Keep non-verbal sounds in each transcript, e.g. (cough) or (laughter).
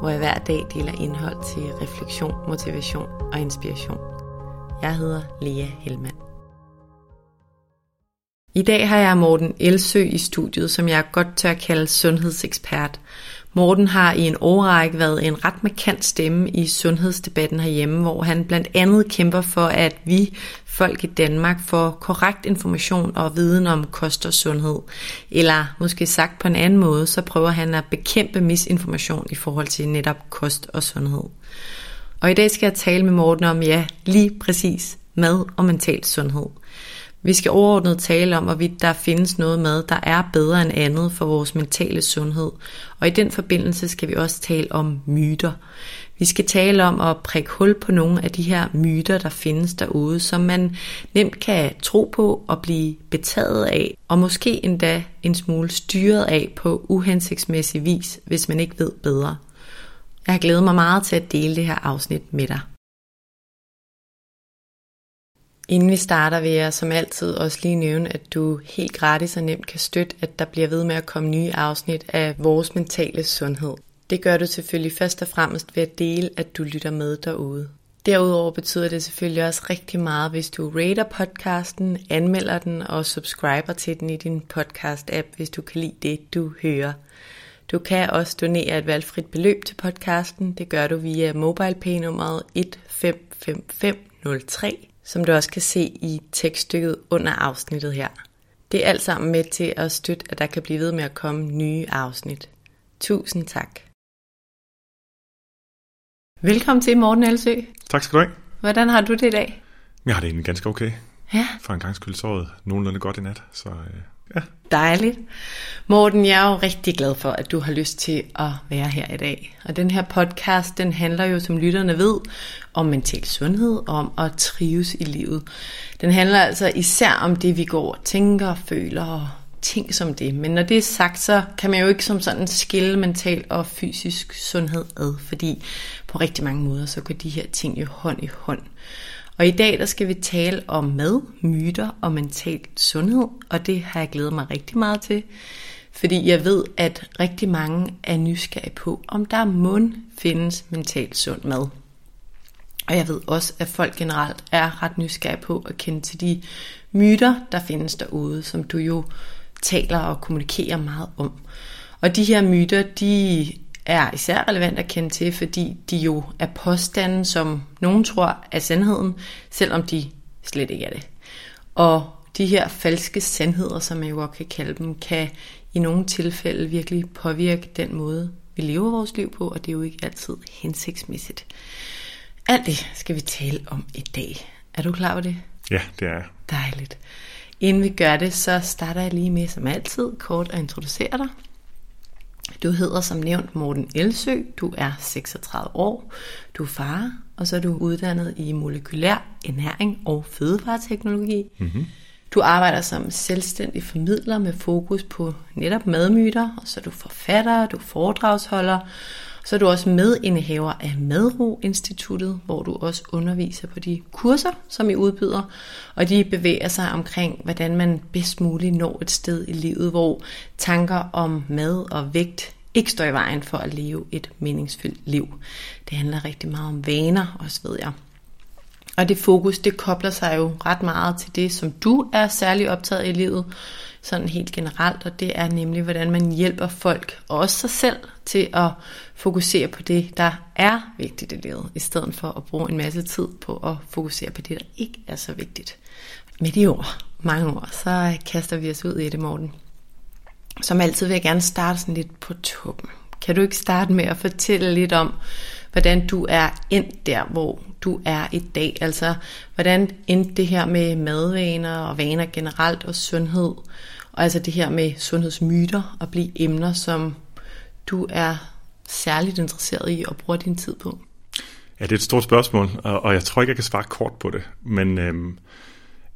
hvor jeg hver dag deler indhold til refleksion, motivation og inspiration. Jeg hedder Lea Helmand. I dag har jeg Morten Elsø i studiet, som jeg godt tør kalde sundhedsekspert. Morten har i en årrække været en ret markant stemme i sundhedsdebatten herhjemme, hvor han blandt andet kæmper for, at vi folk i Danmark får korrekt information og viden om kost og sundhed. Eller måske sagt på en anden måde, så prøver han at bekæmpe misinformation i forhold til netop kost og sundhed. Og i dag skal jeg tale med Morten om, ja, lige præcis mad og mental sundhed. Vi skal overordnet tale om, hvorvidt der findes noget mad, der er bedre end andet for vores mentale sundhed. Og i den forbindelse skal vi også tale om myter. Vi skal tale om at prikke hul på nogle af de her myter, der findes derude, som man nemt kan tro på og blive betaget af, og måske endda en smule styret af på uhensigtsmæssig vis, hvis man ikke ved bedre. Jeg har glædet mig meget til at dele det her afsnit med dig. Inden vi starter, vil jeg som altid også lige nævne, at du helt gratis og nemt kan støtte, at der bliver ved med at komme nye afsnit af vores mentale sundhed. Det gør du selvfølgelig først og fremmest ved at dele, at du lytter med derude. Derudover betyder det selvfølgelig også rigtig meget, hvis du rater podcasten, anmelder den og subscriber til den i din podcast-app, hvis du kan lide det, du hører. Du kan også donere et valgfrit beløb til podcasten. Det gør du via MobilePay-nummeret 155503 som du også kan se i tekststykket under afsnittet her. Det er alt sammen med til at støtte, at der kan blive ved med at komme nye afsnit. Tusind tak. Velkommen til Morten Elsø. Tak skal du have. Hvordan har du det i dag? Jeg har det egentlig ganske okay. Ja, For en gang skyld sovet nogenlunde godt i nat, så øh, ja. dejligt. Morten, jeg er jo rigtig glad for, at du har lyst til at være her i dag. Og den her podcast, den handler jo, som lytterne ved, om mental sundhed og om at trives i livet. Den handler altså især om det, vi går og tænker, føler og ting som det. Men når det er sagt, så kan man jo ikke som sådan skille mental og fysisk sundhed ad, fordi på rigtig mange måder, så går de her ting jo hånd i hånd. Og i dag der skal vi tale om mad, myter og mental sundhed, og det har jeg glædet mig rigtig meget til, fordi jeg ved, at rigtig mange er nysgerrige på, om der mund findes mentalt sund mad. Og jeg ved også, at folk generelt er ret nysgerrige på at kende til de myter, der findes derude, som du jo taler og kommunikerer meget om. Og de her myter, de er især relevant at kende til, fordi de jo er påstanden, som nogen tror er sandheden, selvom de slet ikke er det. Og de her falske sandheder, som man jo godt kan kalde dem, kan i nogle tilfælde virkelig påvirke den måde, vi lever vores liv på, og det er jo ikke altid hensigtsmæssigt. Alt det skal vi tale om i dag. Er du klar på det? Ja, det er jeg. Dejligt. Inden vi gør det, så starter jeg lige med, som altid, kort at introducere dig. Du hedder som nævnt Morten Elsø, du er 36 år, du er far, og så er du uddannet i molekylær ernæring og fødevareteknologi. Mm-hmm. Du arbejder som selvstændig formidler med fokus på netop madmyter, og så er du forfatter, du er foredragsholder, så er du også medindehaver af Madro Instituttet, hvor du også underviser på de kurser, som I udbyder, og de bevæger sig omkring, hvordan man bedst muligt når et sted i livet, hvor tanker om mad og vægt ikke står i vejen for at leve et meningsfyldt liv. Det handler rigtig meget om vaner, også ved jeg. Og det fokus, det kobler sig jo ret meget til det, som du er særlig optaget af i livet, sådan helt generelt, og det er nemlig, hvordan man hjælper folk, og også sig selv, til at fokusere på det, der er vigtigt i livet, i stedet for at bruge en masse tid på at fokusere på det, der ikke er så vigtigt. Med de ord, mange ord, så kaster vi os ud i det, Morten. Som altid vil jeg gerne starte sådan lidt på toppen. Kan du ikke starte med at fortælle lidt om, hvordan du er endt der, hvor du er i dag? Altså, hvordan endte det her med madvaner og vaner generelt og sundhed? Og altså det her med sundhedsmyter og blive emner, som du er særligt interesseret i og bruger din tid på? Ja, det er et stort spørgsmål, og jeg tror ikke, jeg kan svare kort på det. Men øhm,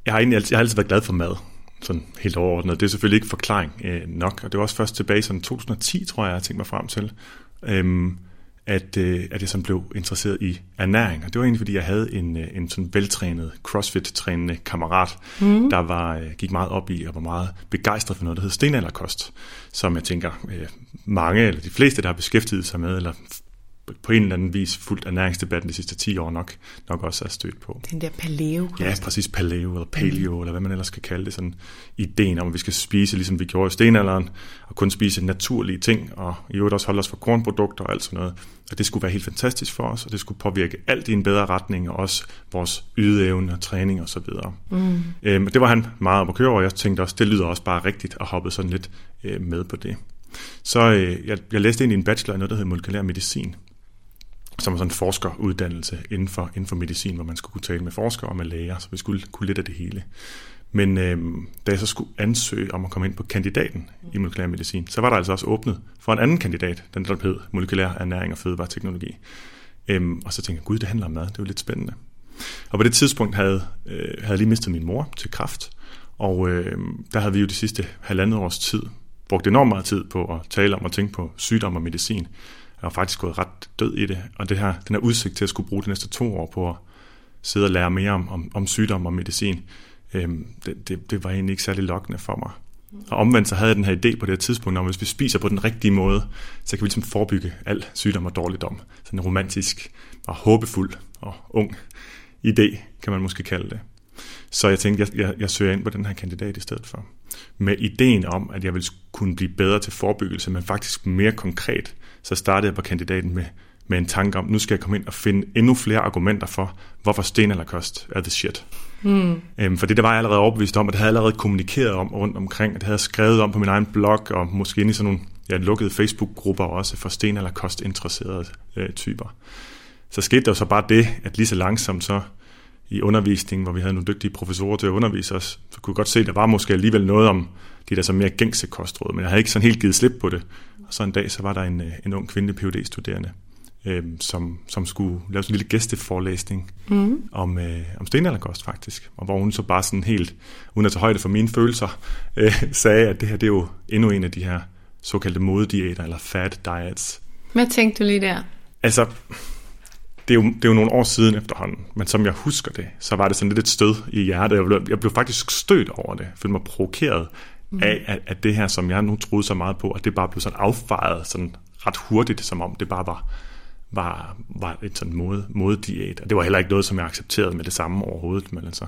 jeg, har egentlig altid, jeg har altid været glad for mad, sådan helt overordnet. Det er selvfølgelig ikke forklaring øh, nok, og det var også først tilbage i 2010, tror jeg, jeg har tænkt mig frem til. Øhm, at, øh, at jeg sådan blev interesseret i ernæring. Og det var egentlig, fordi jeg havde en, øh, en sådan veltrænet, crossfit-trænende kammerat, mm. der var, øh, gik meget op i og var meget begejstret for noget, der hed stenalderkost, som jeg tænker, øh, mange eller de fleste, der har beskæftiget sig med, eller på en eller anden vis fuldt ernæringsdebatten de sidste 10 år nok, nok også er stødt på. Den der paleo. Ja, præcis paleo eller paleo, mm. eller hvad man ellers skal kalde det. Sådan ideen om, at vi skal spise, ligesom vi gjorde i stenalderen, og kun spise naturlige ting, og i øvrigt også holde os for kornprodukter og alt sådan noget. Og det skulle være helt fantastisk for os, og det skulle påvirke alt i en bedre retning, og også vores ydeevne og træning osv. Mm. Øhm, det var han meget op at køre, og jeg tænkte også, det lyder også bare rigtigt, og hoppede sådan lidt øh, med på det. Så øh, jeg, jeg læste ind i en bachelor i noget, der hedder molekylær medicin, som var sådan en forskeruddannelse inden for, inden for medicin, hvor man skulle kunne tale med forskere og med læger, så vi skulle kunne lidt af det hele. Men øh, da jeg så skulle ansøge om at komme ind på kandidaten i molekylær medicin, så var der altså også åbnet for en anden kandidat, den der hed molekylær ernæring og fødevareteknologi. Øhm, og så tænkte jeg, gud, det handler om mad, det er jo lidt spændende. Og på det tidspunkt havde, øh, havde jeg lige mistet min mor til kraft, og øh, der havde vi jo de sidste halvandet års tid brugt enormt meget tid på at tale om og tænke på sygdom og medicin. Jeg var faktisk gået ret død i det, og det her, den her udsigt til at skulle bruge de næste to år på at sidde og lære mere om, om, om sygdom og medicin, øhm, det, det, det var egentlig ikke særlig lokkende for mig. Og omvendt så havde jeg den her idé på det her tidspunkt om, at hvis vi spiser på den rigtige måde, så kan vi ligesom forebygge al sygdom og dårligdom. Sådan en romantisk og håbefuld og ung idé, kan man måske kalde det. Så jeg tænkte, jeg, jeg, jeg søger ind på den her kandidat i stedet for. Med ideen om, at jeg ville kunne blive bedre til forebyggelse, men faktisk mere konkret, så startede jeg på kandidaten med, med en tanke om, nu skal jeg komme ind og finde endnu flere argumenter for, hvorfor sten eller kost er the shit. Mm. Øhm, for det der var jeg allerede overbevist om, at det havde jeg allerede kommunikeret om rundt omkring, at det havde jeg skrevet om på min egen blog, og måske ind i sådan nogle ja, lukkede Facebook-grupper også for sten- eller kostinteresserede øh, typer. Så skete der jo så bare det, at lige så langsomt så i undervisningen, hvor vi havde nogle dygtige professorer til at undervise os, så kunne jeg godt se, at der var måske alligevel noget om de der så mere gængse kostråd, men jeg havde ikke sådan helt givet slip på det. Og så en dag, så var der en, øh, en ung kvindelig phd studerende øh, som, som skulle lave sådan en lille gæsteforelæsning mm. om, øh, om stenalderkost faktisk, og hvor hun så bare sådan helt, uden at tage højde for mine følelser, (laughs) øh, sagde, at det her det er jo endnu en af de her såkaldte modediæter, eller fat diets. Hvad tænkte du lige der? Altså, det er, jo, det er jo nogle år siden efterhånden, men som jeg husker det, så var det sådan lidt et stød i hjertet. Jeg blev, jeg blev faktisk stødt over det, følte mig provokeret mm. af, at, at det her, som jeg nu troede så meget på, at det bare blev sådan affejet sådan ret hurtigt, som om det bare var, var, var et sådan mode, modediæt. Og det var heller ikke noget, som jeg accepterede med det samme overhovedet, men altså,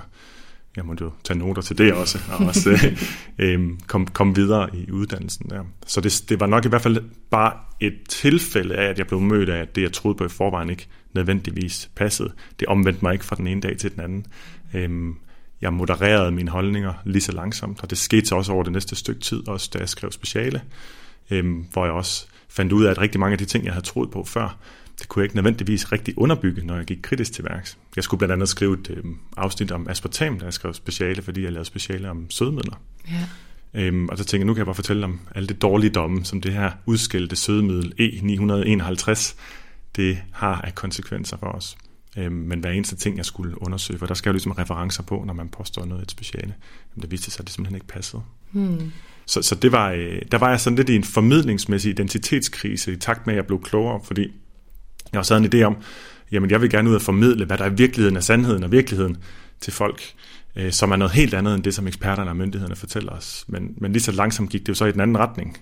jeg måtte jo tage noter til det også, og også (laughs) øh, komme kom videre i uddannelsen der. Så det, det var nok i hvert fald bare et tilfælde af, at jeg blev mødt af, at det, jeg troede på i forvejen, ikke nødvendigvis passede. Det omvendte mig ikke fra den ene dag til den anden. Øh, jeg modererede mine holdninger lige så langsomt, og det skete så også over det næste stykke tid, også da jeg skrev speciale, øh, hvor jeg også fandt ud af, at rigtig mange af de ting, jeg havde troet på før, det kunne jeg ikke nødvendigvis rigtig underbygge, når jeg gik kritisk til værks. Jeg skulle blandt andet skrive et øh, afsnit om aspartam, da jeg skrev speciale, fordi jeg lavede speciale om sødemidler. Ja. Øhm, og så tænkte jeg, nu kan jeg bare fortælle om alle det dårlige domme, som det her udskilte sødemiddel E951, det har af konsekvenser for os. Øh, men hver eneste ting, jeg skulle undersøge, for der skal jo ligesom referencer på, når man påstår noget et speciale. Jamen, det viste sig, at det simpelthen ikke passede. Hmm. Så, så det var, øh, der var jeg sådan lidt i en formidlingsmæssig identitetskrise i takt med, at jeg blev klogere, fordi jeg også havde en idé om, jamen jeg vil gerne ud og formidle, hvad der i virkeligheden er sandheden og virkeligheden til folk, øh, som er noget helt andet end det, som eksperterne og myndighederne fortæller os. Men, men lige så langsomt gik det jo så i den anden retning,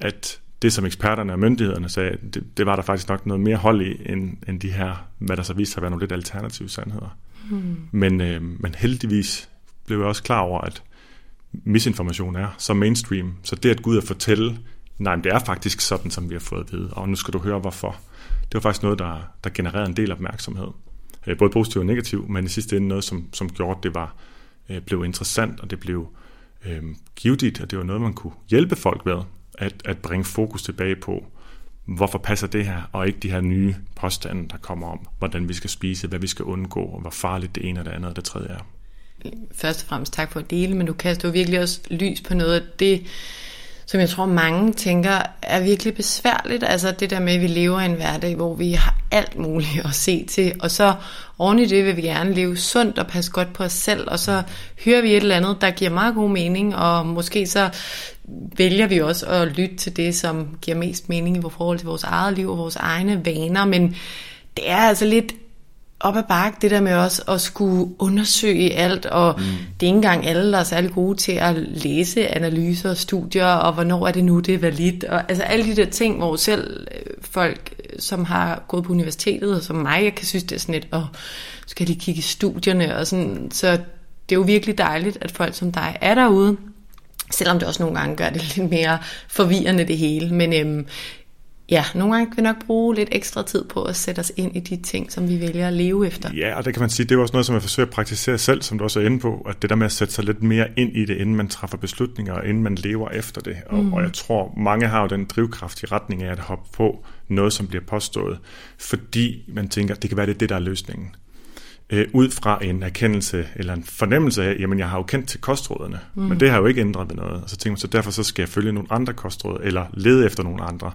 at det, som eksperterne og myndighederne sagde, det, det var der faktisk nok noget mere hold i, end, end de her, hvad der så viste sig at være nogle lidt alternative sandheder. Hmm. Men, øh, men heldigvis blev jeg også klar over, at misinformation er så mainstream, så det at gå ud og fortælle, nej, men det er faktisk sådan, som vi har fået at vide, og nu skal du høre hvorfor. Det var faktisk noget, der, der genererede en del opmærksomhed. Øh, både positiv og negativ, men i sidste ende noget, som, som gjorde, at det var, øh, blev interessant, og det blev øh, givetigt, og det var noget, man kunne hjælpe folk med at, at bringe fokus tilbage på, hvorfor passer det her, og ikke de her nye påstande, der kommer om, hvordan vi skal spise, hvad vi skal undgå, og hvor farligt det ene og det andet og det tredje er. Først og fremmest tak for at dele, men du kaster jo virkelig også lys på noget af det, som jeg tror mange tænker er virkelig besværligt. Altså det der med, at vi lever i en hverdag, hvor vi har alt muligt at se til, og så oven i det vil vi gerne leve sundt og passe godt på os selv, og så hører vi et eller andet, der giver meget god mening, og måske så vælger vi også at lytte til det, som giver mest mening i forhold til vores eget liv og vores egne vaner, men det er altså lidt op ad bakke, det der med også at skulle undersøge alt, og mm. det er ikke engang alle, der er særlig gode til at læse analyser og studier, og hvornår er det nu, det er validt, og altså alle de der ting, hvor selv øh, folk, som har gået på universitetet, og som mig, jeg kan synes, det er sådan lidt, og skal de kigge i studierne, og sådan, så det er jo virkelig dejligt, at folk som dig er derude, selvom det også nogle gange gør det (laughs) lidt mere forvirrende det hele, men øhm, ja, nogle gange kan vi nok bruge lidt ekstra tid på at sætte os ind i de ting, som vi vælger at leve efter. Ja, og det kan man sige, det er også noget, som jeg forsøger at praktisere selv, som du også er inde på, at det der med at sætte sig lidt mere ind i det, inden man træffer beslutninger, og inden man lever efter det. Og, mm. og jeg tror, mange har jo den drivkraft i retning af at hoppe på noget, som bliver påstået, fordi man tænker, det kan være det, det der er løsningen øh, ud fra en erkendelse eller en fornemmelse af, jamen jeg har jo kendt til kostrådene, mm. men det har jo ikke ændret ved noget. Og så tænker man, så derfor så skal jeg følge nogle andre kostråd, eller lede efter nogle andre.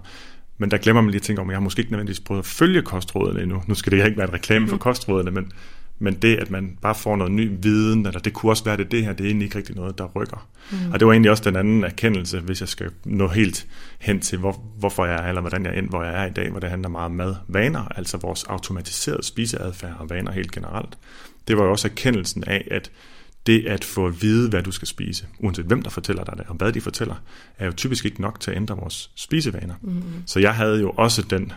Men der glemmer man lige at tænke om, at jeg har måske ikke nødvendigvis prøvet at følge kostrådene endnu. Nu skal det ikke være en reklame for mm. kostrådene, men, men det, at man bare får noget ny viden, eller det kunne også være det, det her, det er egentlig ikke rigtig noget, der rykker. Mm. Og det var egentlig også den anden erkendelse, hvis jeg skal nå helt hen til, hvor, hvorfor jeg er, eller hvordan jeg er hvor jeg er i dag, hvor det handler meget om mad, vaner, altså vores automatiserede spiseadfærd og vaner helt generelt. Det var jo også erkendelsen af, at det at få at vide, hvad du skal spise, uanset hvem der fortæller dig det, og hvad de fortæller, er jo typisk ikke nok til at ændre vores spisevaner. Mm-hmm. Så jeg havde jo også den,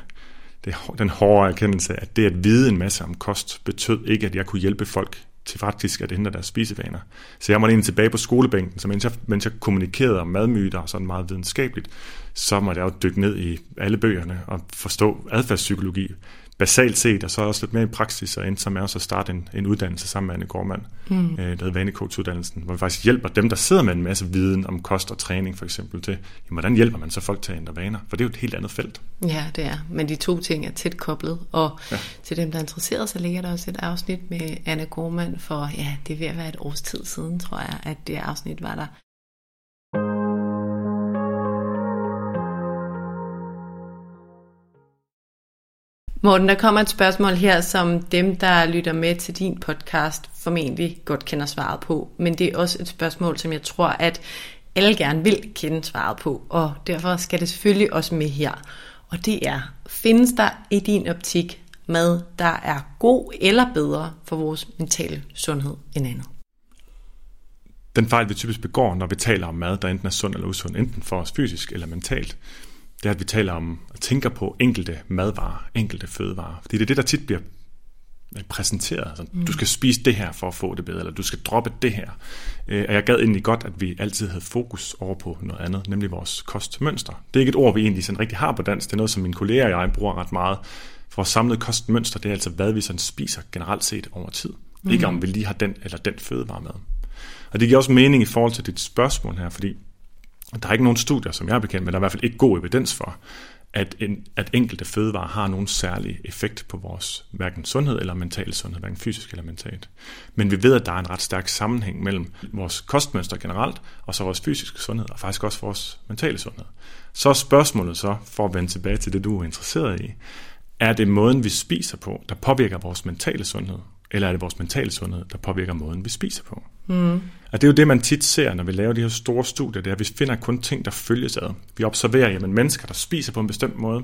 det, den hårde erkendelse, at det at vide en masse om kost, betød ikke, at jeg kunne hjælpe folk til faktisk at ændre deres spisevaner. Så jeg måtte egentlig tilbage på skolebænken, så mens jeg, mens jeg kommunikerede om madmyter og sådan meget videnskabeligt, så måtte jeg jo dykke ned i alle bøgerne og forstå adfærdspsykologi basalt set, og så også lidt mere i praksis, og endte så med også at starte en, en uddannelse sammen med Anne Gormand, mm. øh, der hedder Vanecoach-uddannelsen, hvor vi faktisk hjælper dem, der sidder med en masse viden om kost og træning for eksempel, til, jamen, hvordan hjælper man så folk til at ændre vaner? For det er jo et helt andet felt. Ja, det er. Men de to ting er tæt koblet, og ja. til dem, der er interesseret, så ligger der også et afsnit med Anne Gormand for, ja, det er ved at være et års tid siden, tror jeg, at det afsnit var der. Morten, der kommer et spørgsmål her, som dem, der lytter med til din podcast, formentlig godt kender svaret på. Men det er også et spørgsmål, som jeg tror, at alle gerne vil kende svaret på, og derfor skal det selvfølgelig også med her. Og det er, findes der i din optik mad, der er god eller bedre for vores mentale sundhed end andet? Den fejl, vi typisk begår, når vi taler om mad, der enten er sund eller usund, enten for os fysisk eller mentalt, det er, at vi taler om og tænker på enkelte madvarer, enkelte fødevarer. Fordi det er det, der tit bliver præsenteret. Altså, mm. Du skal spise det her for at få det bedre, eller du skal droppe det her. Øh, og jeg gad egentlig godt, at vi altid havde fokus over på noget andet, nemlig vores kostmønster. Det er ikke et ord, vi egentlig sådan rigtig har på dansk. Det er noget, som mine kolleger og jeg bruger ret meget. For vores samlede kostmønster, det er altså, hvad vi sådan spiser generelt set over tid. Mm. Ikke om vi lige har den eller den fødevare med. Og det giver også mening i forhold til dit spørgsmål her, fordi der er ikke nogen studier, som jeg er bekendt med, der er i hvert fald ikke god evidens for, at, en, at enkelte fødevarer har nogen særlig effekt på vores hverken sundhed eller mental sundhed, hverken fysisk eller mentalt. Men vi ved, at der er en ret stærk sammenhæng mellem vores kostmønster generelt, og så vores fysiske sundhed, og faktisk også vores mentale sundhed. Så er spørgsmålet så, for at vende tilbage til det, du er interesseret i, Er det måden, vi spiser på, der påvirker vores mentale sundhed? Eller er det vores mentale sundhed, der påvirker måden, vi spiser på? Mm. Og det er jo det, man tit ser, når vi laver de her store studier, det er, at vi finder kun ting, der følges ad. Vi observerer, at mennesker, der spiser på en bestemt måde,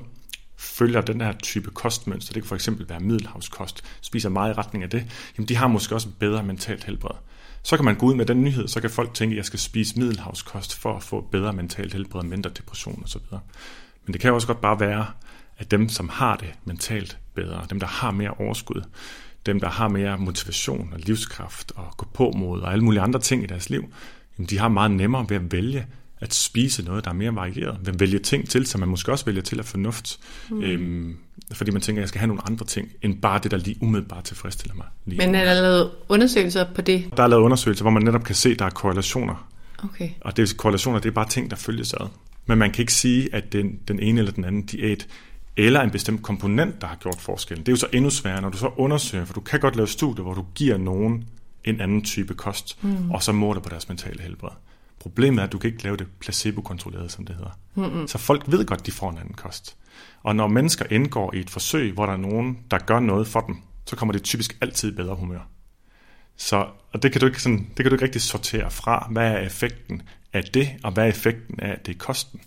følger den her type kostmønster. Det kan for eksempel være middelhavskost, spiser meget i retning af det. Jamen, de har måske også bedre mentalt helbred. Så kan man gå ud med den nyhed, så kan folk tænke, at jeg skal spise middelhavskost for at få bedre mentalt helbred, mindre depression osv. Men det kan også godt bare være, at dem, som har det mentalt bedre, dem, der har mere overskud, dem, der har mere motivation og livskraft og gå på mod og alle mulige andre ting i deres liv, jamen de har meget nemmere ved at vælge at spise noget, der er mere varieret. Vil vælge ting til, som man måske også vælger til af fornuft. Mm. Øhm, fordi man tænker, at jeg skal have nogle andre ting, end bare det, der lige umiddelbart tilfredsstiller mig. Lige Men er der lavet undersøgelser på det? Der er lavet undersøgelser, hvor man netop kan se, at der er korrelationer. Okay. Og det korrelationer, det er bare ting, der følges ad. Men man kan ikke sige, at den, den ene eller den anden diæt eller en bestemt komponent, der har gjort forskellen. Det er jo så endnu sværere, når du så undersøger, for du kan godt lave studier, hvor du giver nogen en anden type kost, mm. og så måler på deres mentale helbred. Problemet er, at du kan ikke lave det placebo-kontrolleret, som det hedder. Mm-hmm. Så folk ved godt, de får en anden kost. Og når mennesker indgår i et forsøg, hvor der er nogen, der gør noget for dem, så kommer det typisk altid bedre humør. Så, og det kan, du ikke sådan, det kan du ikke rigtig sortere fra. Hvad er effekten af det, og hvad er effekten af det kosten?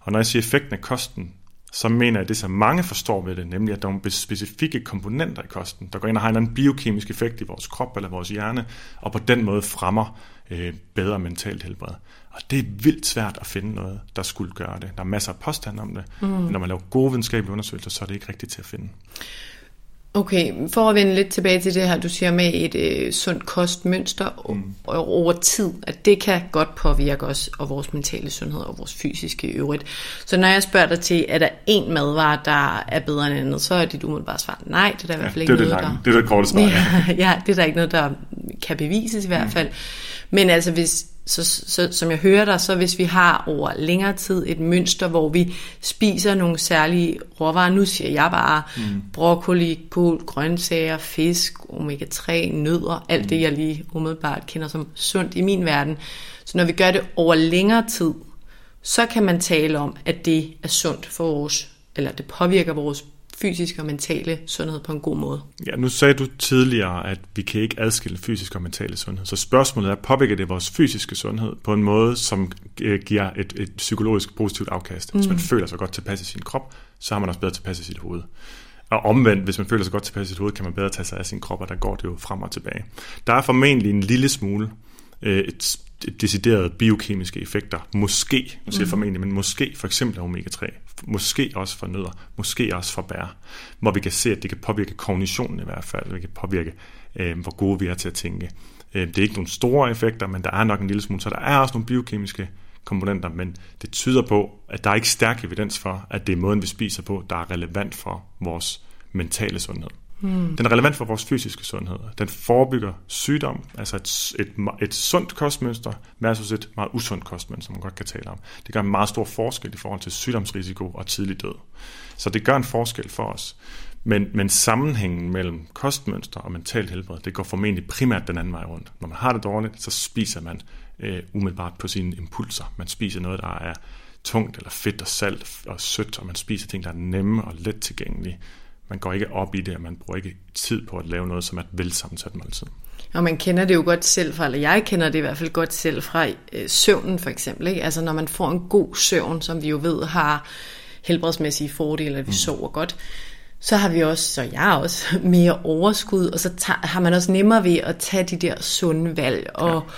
Og når jeg siger effekten af kosten, så mener jeg, at det, som mange forstår ved det, nemlig at der er nogle specifikke komponenter i kosten, der går ind og har en anden biokemisk effekt i vores krop eller vores hjerne, og på den måde fremmer øh, bedre mentalt helbred. Og det er vildt svært at finde noget, der skulle gøre det. Der er masser af påstande om det, mm. men når man laver gode videnskabelige undersøgelser, så er det ikke rigtigt til at finde. Okay, for at vende lidt tilbage til det her, du siger med et øh, sundt kostmønster mm. over tid, at det kan godt påvirke os og vores mentale sundhed og vores fysiske øvrigt. Så når jeg spørger dig til, er der en madvare, der er bedre end andet, så er dit umiddelbare svar nej, det er der i hvert fald ikke det noget, det der... Det er det korte svar, (laughs) ja. ja, det er der ikke noget, der kan bevises i hvert mm. fald. Men altså, hvis, så, så, som jeg hører dig, så hvis vi har over længere tid et mønster, hvor vi spiser nogle særlige råvarer, nu siger jeg bare mm. broccoli, kål, grøntsager, fisk, omega-3, nødder, alt mm. det jeg lige umiddelbart kender som sundt i min verden. Så når vi gør det over længere tid, så kan man tale om, at det er sundt for vores, eller det påvirker vores fysiske og mentale sundhed på en god måde. Ja, nu sagde du tidligere, at vi kan ikke adskille fysisk og mentale sundhed. Så spørgsmålet er, påvirker det vores fysiske sundhed på en måde, som øh, giver et, et psykologisk positivt afkast? Mm. Hvis man mm. føler sig godt tilpas i sin krop, så har man også bedre tilpas i sit hoved. Og omvendt, hvis man føler sig godt tilpas i sit hoved, kan man bedre tage sig af sin krop, og der går det jo frem og tilbage. Der er formentlig en lille smule øh, et deciderede biokemiske effekter, måske, nu siger jeg formentlig, men måske for eksempel af omega-3, måske også fra nødder, måske også fra bær, hvor vi kan se, at det kan påvirke kognitionen i hvert fald, det kan påvirke, øh, hvor gode vi er til at tænke. Øh, det er ikke nogle store effekter, men der er nok en lille smule, så der er også nogle biokemiske komponenter, men det tyder på, at der er ikke stærk evidens for, at det er måden, vi spiser på, der er relevant for vores mentale sundhed. Mm. Den er relevant for vores fysiske sundhed. Den forebygger sygdom, altså et, et, et sundt kostmønster versus et meget usundt kostmønster, som man godt kan tale om. Det gør en meget stor forskel i forhold til sygdomsrisiko og tidlig død. Så det gør en forskel for os. Men, men sammenhængen mellem kostmønster og mental helbred, det går formentlig primært den anden vej rundt. Når man har det dårligt, så spiser man øh, umiddelbart på sine impulser. Man spiser noget, der er tungt eller fedt og salt og sødt, og man spiser ting, der er nemme og let tilgængelige man går ikke op i det, og man bruger ikke tid på at lave noget, som er et velsammensat måltid. Og man kender det jo godt selv fra, eller jeg kender det i hvert fald godt selv fra øh, søvnen for eksempel. Ikke? Altså når man får en god søvn, som vi jo ved har helbredsmæssige fordele, at vi mm. sover godt, så har vi også, så jeg også, (laughs) mere overskud, og så tager, har man også nemmere ved at tage de der sunde valg, og ja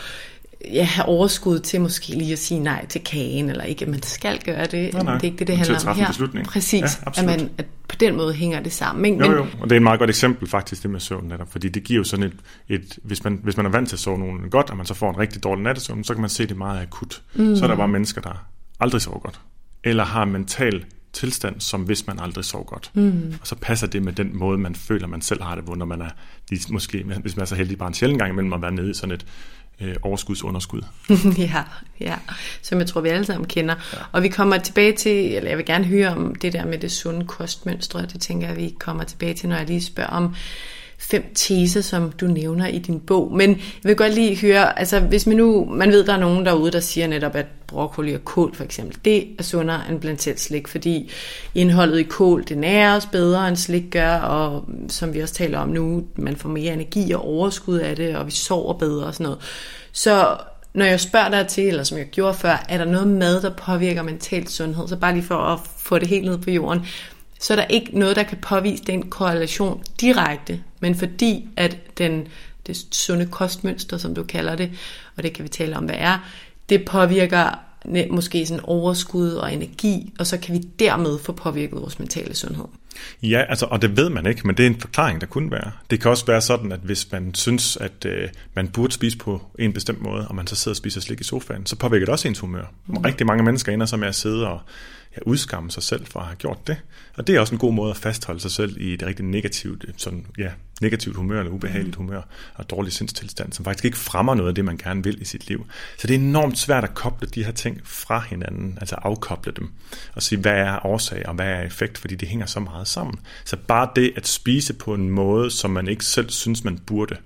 ja, have overskud til måske lige at sige nej til kagen, eller ikke, at man skal gøre det. Nej, nej. Det er ikke det, det handler om her. Beslutning. Præcis, ja, at, man, at på den måde hænger det sammen. Ikke? Jo, jo, og det er et meget godt eksempel faktisk, det med søvn netop, fordi det giver jo sådan et, et hvis, man, hvis man er vant til at sove nogen godt, og man så får en rigtig dårlig nattesøvn, så kan man se det meget akut. Mm. Så er der bare mennesker, der aldrig sover godt, eller har mental tilstand, som hvis man aldrig sover godt. Mm. Og så passer det med den måde, man føler, man selv har det, hvor når man er, måske, hvis man er så heldig bare en sjældent gang imellem at være nede i sådan et øh, overskudsunderskud. (laughs) ja, ja, som jeg tror, vi alle sammen kender. Ja. Og vi kommer tilbage til, eller jeg vil gerne høre om det der med det sunde kostmønstre, det tænker jeg, vi kommer tilbage til, når jeg lige spørger om fem teser, som du nævner i din bog. Men jeg vil godt lige høre, altså hvis man nu, man ved, der er nogen derude, der siger netop, at broccoli og kål for eksempel, det er sundere end blandt selv slik, fordi indholdet i kål, det nærer os bedre end slik gør, og som vi også taler om nu, man får mere energi og overskud af det, og vi sover bedre og sådan noget. Så når jeg spørger dig til, eller som jeg gjorde før, er der noget mad, der påvirker mental sundhed, så bare lige for at få det helt ned på jorden, så er der ikke noget, der kan påvise den korrelation direkte, men fordi at den, det sunde kostmønster, som du kalder det, og det kan vi tale om, hvad er, det påvirker måske sådan overskud og energi, og så kan vi dermed få påvirket vores mentale sundhed. Ja, altså, og det ved man ikke, men det er en forklaring, der kunne være. Det kan også være sådan, at hvis man synes, at øh, man burde spise på en bestemt måde, og man så sidder og spiser slik i sofaen, så påvirker det også ens humør. Mm. Rigtig mange mennesker ender så med at sidde og ja, udskamme sig selv for at have gjort det. Og det er også en god måde at fastholde sig selv i et rigtig negativt, sådan, ja, negativt humør eller ubehageligt mm. humør og dårlig sindstilstand, som faktisk ikke fremmer noget af det, man gerne vil i sit liv. Så det er enormt svært at koble de her ting fra hinanden, altså afkoble dem og sige, hvad er årsag og hvad er effekt, fordi det hænger så meget sammen. Så bare det at spise på en måde, som man ikke selv synes, man burde,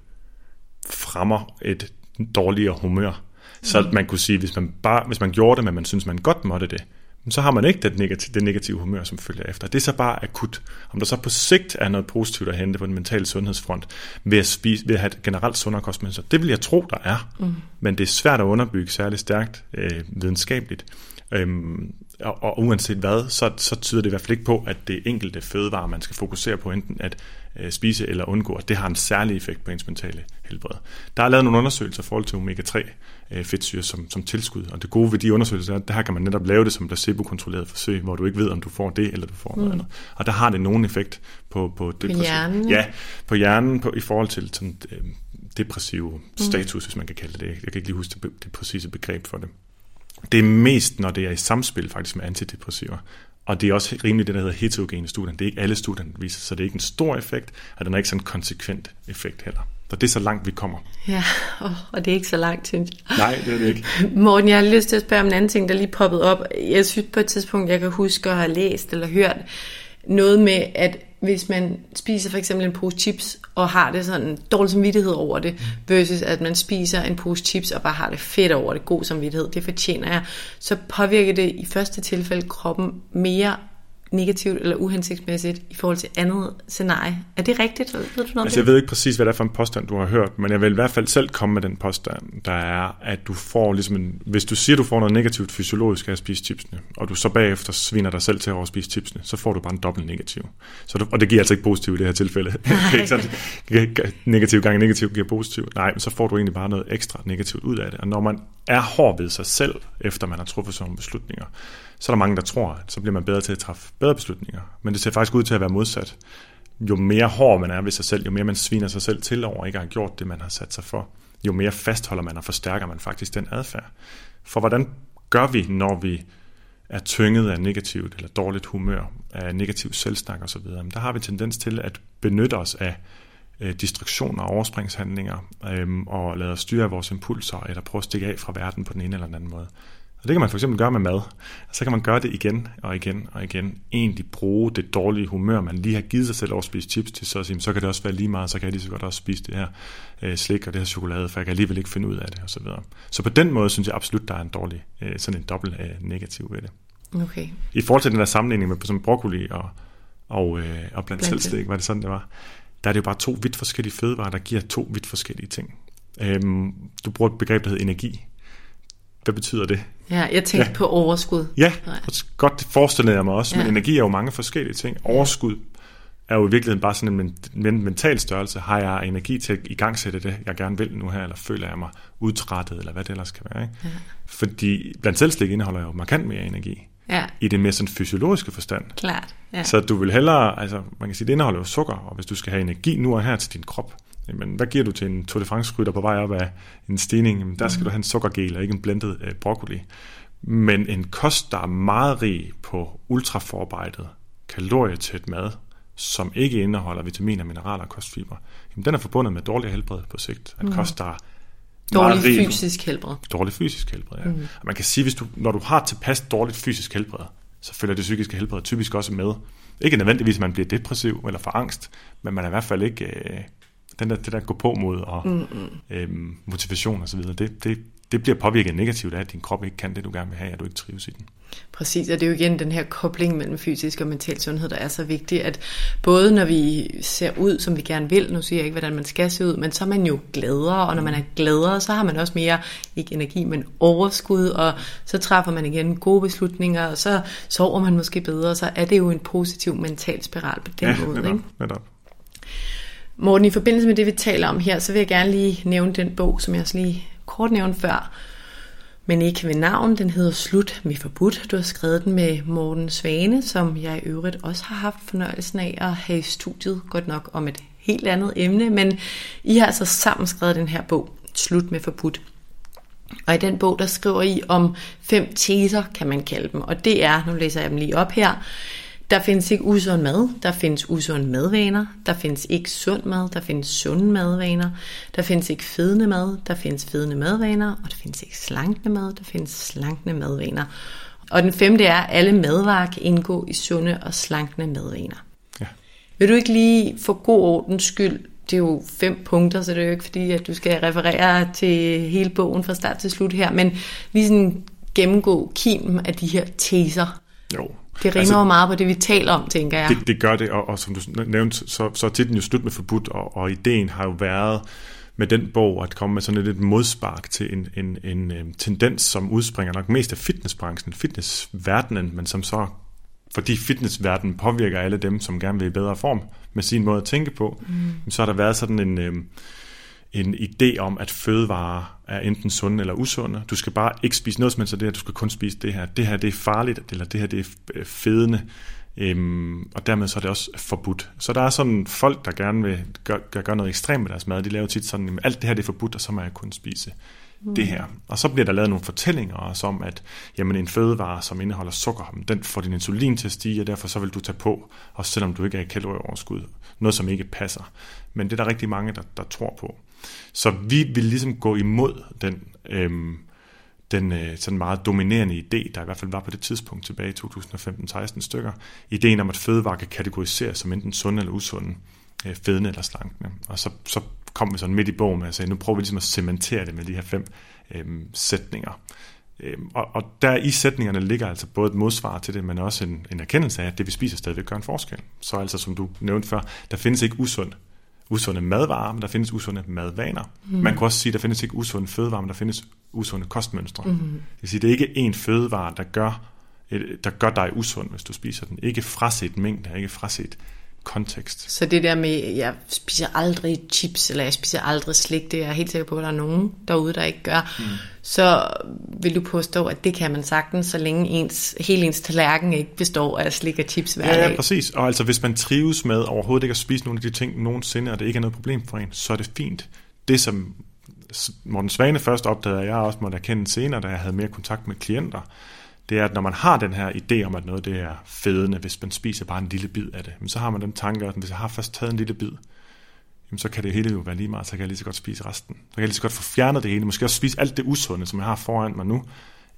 fremmer et dårligere humør. Så mm. man kunne sige, hvis man, bare, hvis man gjorde det, men man synes, man godt måtte det, så har man ikke det negative, det negative humør, som følger efter. Det er så bare akut. Om der så på sigt er noget positivt at hente på den mentale sundhedsfront ved at, spise, ved at have et generelt sundere kostmønster, det vil jeg tro, der er. Mm. Men det er svært at underbygge særlig stærkt øh, videnskabeligt. Øhm, og, og uanset hvad, så, så tyder det i hvert fald ikke på, at det enkelte fødevare, man skal fokusere på, enten at øh, spise eller undgå, at det har en særlig effekt på ens mentale helbred. Der er lavet nogle undersøgelser i forhold til omega-3 øh, fedtsyre som, som tilskud, og det gode ved de undersøgelser er, at der her kan man netop lave det som placebo-kontrolleret forsøg, hvor du ikke ved, om du får det, eller du får mm. noget andet. Og der har det nogen effekt på, på, på hjernen? Ja, på hjernen på, i forhold til sådan, øh, depressiv mm. status, hvis man kan kalde det. Jeg kan ikke lige huske det, det præcise begreb for det. Det er mest, når det er i samspil faktisk med antidepressiver. Og det er også rimelig det, der hedder heterogene studier. Det er ikke alle studier, der viser, så det er ikke en stor effekt, og den er ikke sådan en konsekvent effekt heller. Så det er så langt, vi kommer. Ja, og det er ikke så langt, synes jeg. Nej, det er det ikke. (laughs) Morten, jeg har lyst til at spørge om en anden ting, der lige poppet op. Jeg synes på et tidspunkt, jeg kan huske at have læst eller hørt noget med, at hvis man spiser for eksempel en pose chips, og har det sådan dårlig samvittighed over det, versus at man spiser en pose chips, og bare har det fedt over det, god samvittighed, det fortjener jeg, så påvirker det i første tilfælde kroppen mere negativt eller uhensigtsmæssigt i forhold til andet scenarie. Er det rigtigt? Ved du noget altså, jeg ved ikke præcis, hvad det er for en påstand, du har hørt, men jeg vil i hvert fald selv komme med den påstand, der er, at du får ligesom en, hvis du siger, du får noget negativt fysiologisk af at spise chipsene, og du så bagefter sviner dig selv til at spise chipsene, så får du bare en dobbelt negativ. Så du, og det giver altså ikke positivt i det her tilfælde. (laughs) sådan, negativ gang negativ giver positiv. Nej, men så får du egentlig bare noget ekstra negativt ud af det. Og når man er hård ved sig selv, efter man har truffet sådan nogle beslutninger, så er der mange, der tror, at så bliver man bedre til at træffe bedre beslutninger. Men det ser faktisk ud til at være modsat. Jo mere hård man er ved sig selv, jo mere man sviner sig selv til over ikke har gjort det, man har sat sig for, jo mere fastholder man og forstærker man faktisk den adfærd. For hvordan gør vi, når vi er tynget af negativt eller dårligt humør, af negativ selvsnak osv., der har vi tendens til at benytte os af øh, distraktioner og overspringshandlinger øh, og lade os styre af vores impulser eller prøve at stikke af fra verden på den ene eller den anden måde. Og det kan man for eksempel gøre med mad. Så kan man gøre det igen og igen og igen. Egentlig bruge det dårlige humør, man lige har givet sig selv over at spise chips til, så at sige, så kan det også være lige meget, så kan jeg lige så godt også spise det her øh, slik og det her chokolade, for jeg kan alligevel ikke finde ud af det og så videre. Så på den måde synes jeg absolut, der er en dårlig, øh, sådan en dobbelt øh, negativ ved det. Okay. I forhold til den der sammenligning med som broccoli og, og, øh, og blandt selv slik, var det sådan, det var. Der er det jo bare to vidt forskellige fødevarer, der giver to vidt forskellige ting. Øhm, du bruger et begreb, der hedder energi. Hvad betyder det? Ja, jeg tænkte ja. på overskud. Ja, godt det forestiller jeg mig også, ja. men energi er jo mange forskellige ting. Overskud er jo i virkeligheden bare sådan en mental størrelse. Har jeg energi til at igangsætte det, jeg gerne vil nu her, eller føler jeg mig udtrættet, eller hvad det ellers kan være. Ikke? Ja. Fordi blandt selvstik indeholder jo markant mere energi. Ja. I det mere sådan fysiologiske forstand. Klart. Ja. Så du vil hellere, altså man kan sige, det indeholder jo sukker, og hvis du skal have energi nu og her til din krop, jamen, hvad giver du til en Tour de France-rytter på vej op af en stigning? Jamen, der skal mm. du have en sukkergel og ikke en blendet øh, broccoli. Men en kost, der er meget rig på ultraforarbejdet, kalorietæt mad, som ikke indeholder vitaminer, mineraler og kostfiber, jamen, den er forbundet med dårlig helbred på sigt. En mm. kost, der er Dårlig fysisk helbred. Dårlig fysisk helbred, ja. Mm. Og man kan sige, hvis du, når du har tilpas dårligt fysisk helbred, så følger det psykiske helbred typisk også med. Ikke nødvendigvis, at man bliver depressiv eller for angst, men man er i hvert fald ikke øh, den der, det der gå på mod og mm, mm. Øhm, motivation og så videre, det, det, det bliver påvirket negativt af, at din krop ikke kan det, du gerne vil have, at du ikke trives i den. Præcis, og det er jo igen den her kobling mellem fysisk og mental sundhed, der er så vigtig, at både når vi ser ud, som vi gerne vil, nu siger jeg ikke, hvordan man skal se ud, men så er man jo gladere, og når man er gladere, så har man også mere, ikke energi, men overskud, og så træffer man igen gode beslutninger, og så sover man måske bedre, så er det jo en positiv mental spiral på den ja, måde. Netop, ikke? netop. Morten, i forbindelse med det, vi taler om her, så vil jeg gerne lige nævne den bog, som jeg også lige kort nævnte før, men ikke ved navn. Den hedder Slut med forbudt. Du har skrevet den med Morten Svane, som jeg i øvrigt også har haft fornøjelsen af at have i studiet, godt nok om et helt andet emne, men I har altså sammen skrevet den her bog, Slut med forbudt. Og i den bog, der skriver I om fem teser, kan man kalde dem, og det er, nu læser jeg dem lige op her, der findes ikke usund mad, der findes usund madvaner, der findes ikke sund mad, der findes sunde madvaner, der findes ikke fedende mad, der findes fedende madvaner, og der findes ikke slankende mad, der findes slankende madvaner. Og den femte er, at alle madvarer kan indgå i sunde og slankende madvaner. Ja. Vil du ikke lige for god ordens skyld, det er jo fem punkter, så det er jo ikke fordi, at du skal referere til hele bogen fra start til slut her, men lige sådan gennemgå kimen af de her teser. Jo, det rimer altså, jo meget på det, vi taler om, tænker jeg. Det, det gør det, og, og som du nævnte, så, så er titlen jo slut med forbudt, og, og ideen har jo været med den bog at komme med sådan lidt et modspark til en, en, en, en tendens, som udspringer nok mest af fitnessbranchen, fitnessverdenen, men som så, fordi fitnessverdenen påvirker alle dem, som gerne vil i bedre form med sin måde at tænke på, mm. så har der været sådan en... Øh, en idé om, at fødevarer er enten sunde eller usunde. Du skal bare ikke spise noget som helst af det her, du skal kun spise det her. Det her det er farligt, eller det her det er fedende, øhm, og dermed så er det også forbudt. Så der er sådan folk, der gerne vil gøre, gøre noget ekstremt med deres mad, de laver tit sådan, at alt det her det er forbudt, og så må jeg kun spise mm. det her. Og så bliver der lavet nogle fortællinger også om, at jamen, en fødevare, som indeholder sukker, den får din insulin til at stige, og derfor så vil du tage på, også selvom du ikke er i kalorieoverskud. Noget, som ikke passer. Men det er der rigtig mange, der, der tror på. Så vi vil ligesom gå imod den, øhm, den øh, sådan meget dominerende idé, der i hvert fald var på det tidspunkt tilbage i 2015-16 stykker. Ideen om, at fødevarer kan kategoriseres som enten sunde eller usunde, øh, fedende eller slankende. Og så, så kom vi sådan midt i bogen med at sige, nu prøver vi ligesom at cementere det med de her fem øhm, sætninger. Øhm, og, og der i sætningerne ligger altså både et modsvar til det, men også en, en erkendelse af, at det vi spiser stadigvæk gør en forskel. Så altså som du nævnte før, der findes ikke usund usunde madvarer, men der findes usunde madvaner. Mm. Man kan også sige, at der findes ikke usunde fødevarer, men der findes usunde kostmønstre. Mm. Det vil sige, at det er ikke en fødevare, der gør, der gør dig usund, hvis du spiser den. Ikke fraset mængde, ikke fraset kontekst. Så det der med, jeg spiser aldrig chips, eller jeg spiser aldrig slik, det er jeg helt sikker på, at der er nogen derude, der ikke gør. Mm. Så vil du påstå, at det kan man sagtens, så længe ens, hele ens tallerken ikke består af slik og chips hver ja, dag. Ja, præcis. Og altså, hvis man trives med overhovedet ikke at spise nogle af de ting nogensinde, og det ikke er noget problem for en, så er det fint. Det, som Morten Svane først opdagede, og jeg også måtte erkende senere, da jeg havde mere kontakt med klienter, det er, at når man har den her idé om, at noget det er fedende, hvis man spiser bare en lille bid af det, så har man den tanke, at hvis jeg har først taget en lille bid, så kan det hele jo være lige meget, så kan jeg lige så godt spise resten. Så kan jeg lige så godt få fjernet det hele, måske også spise alt det usunde, som jeg har foran mig nu.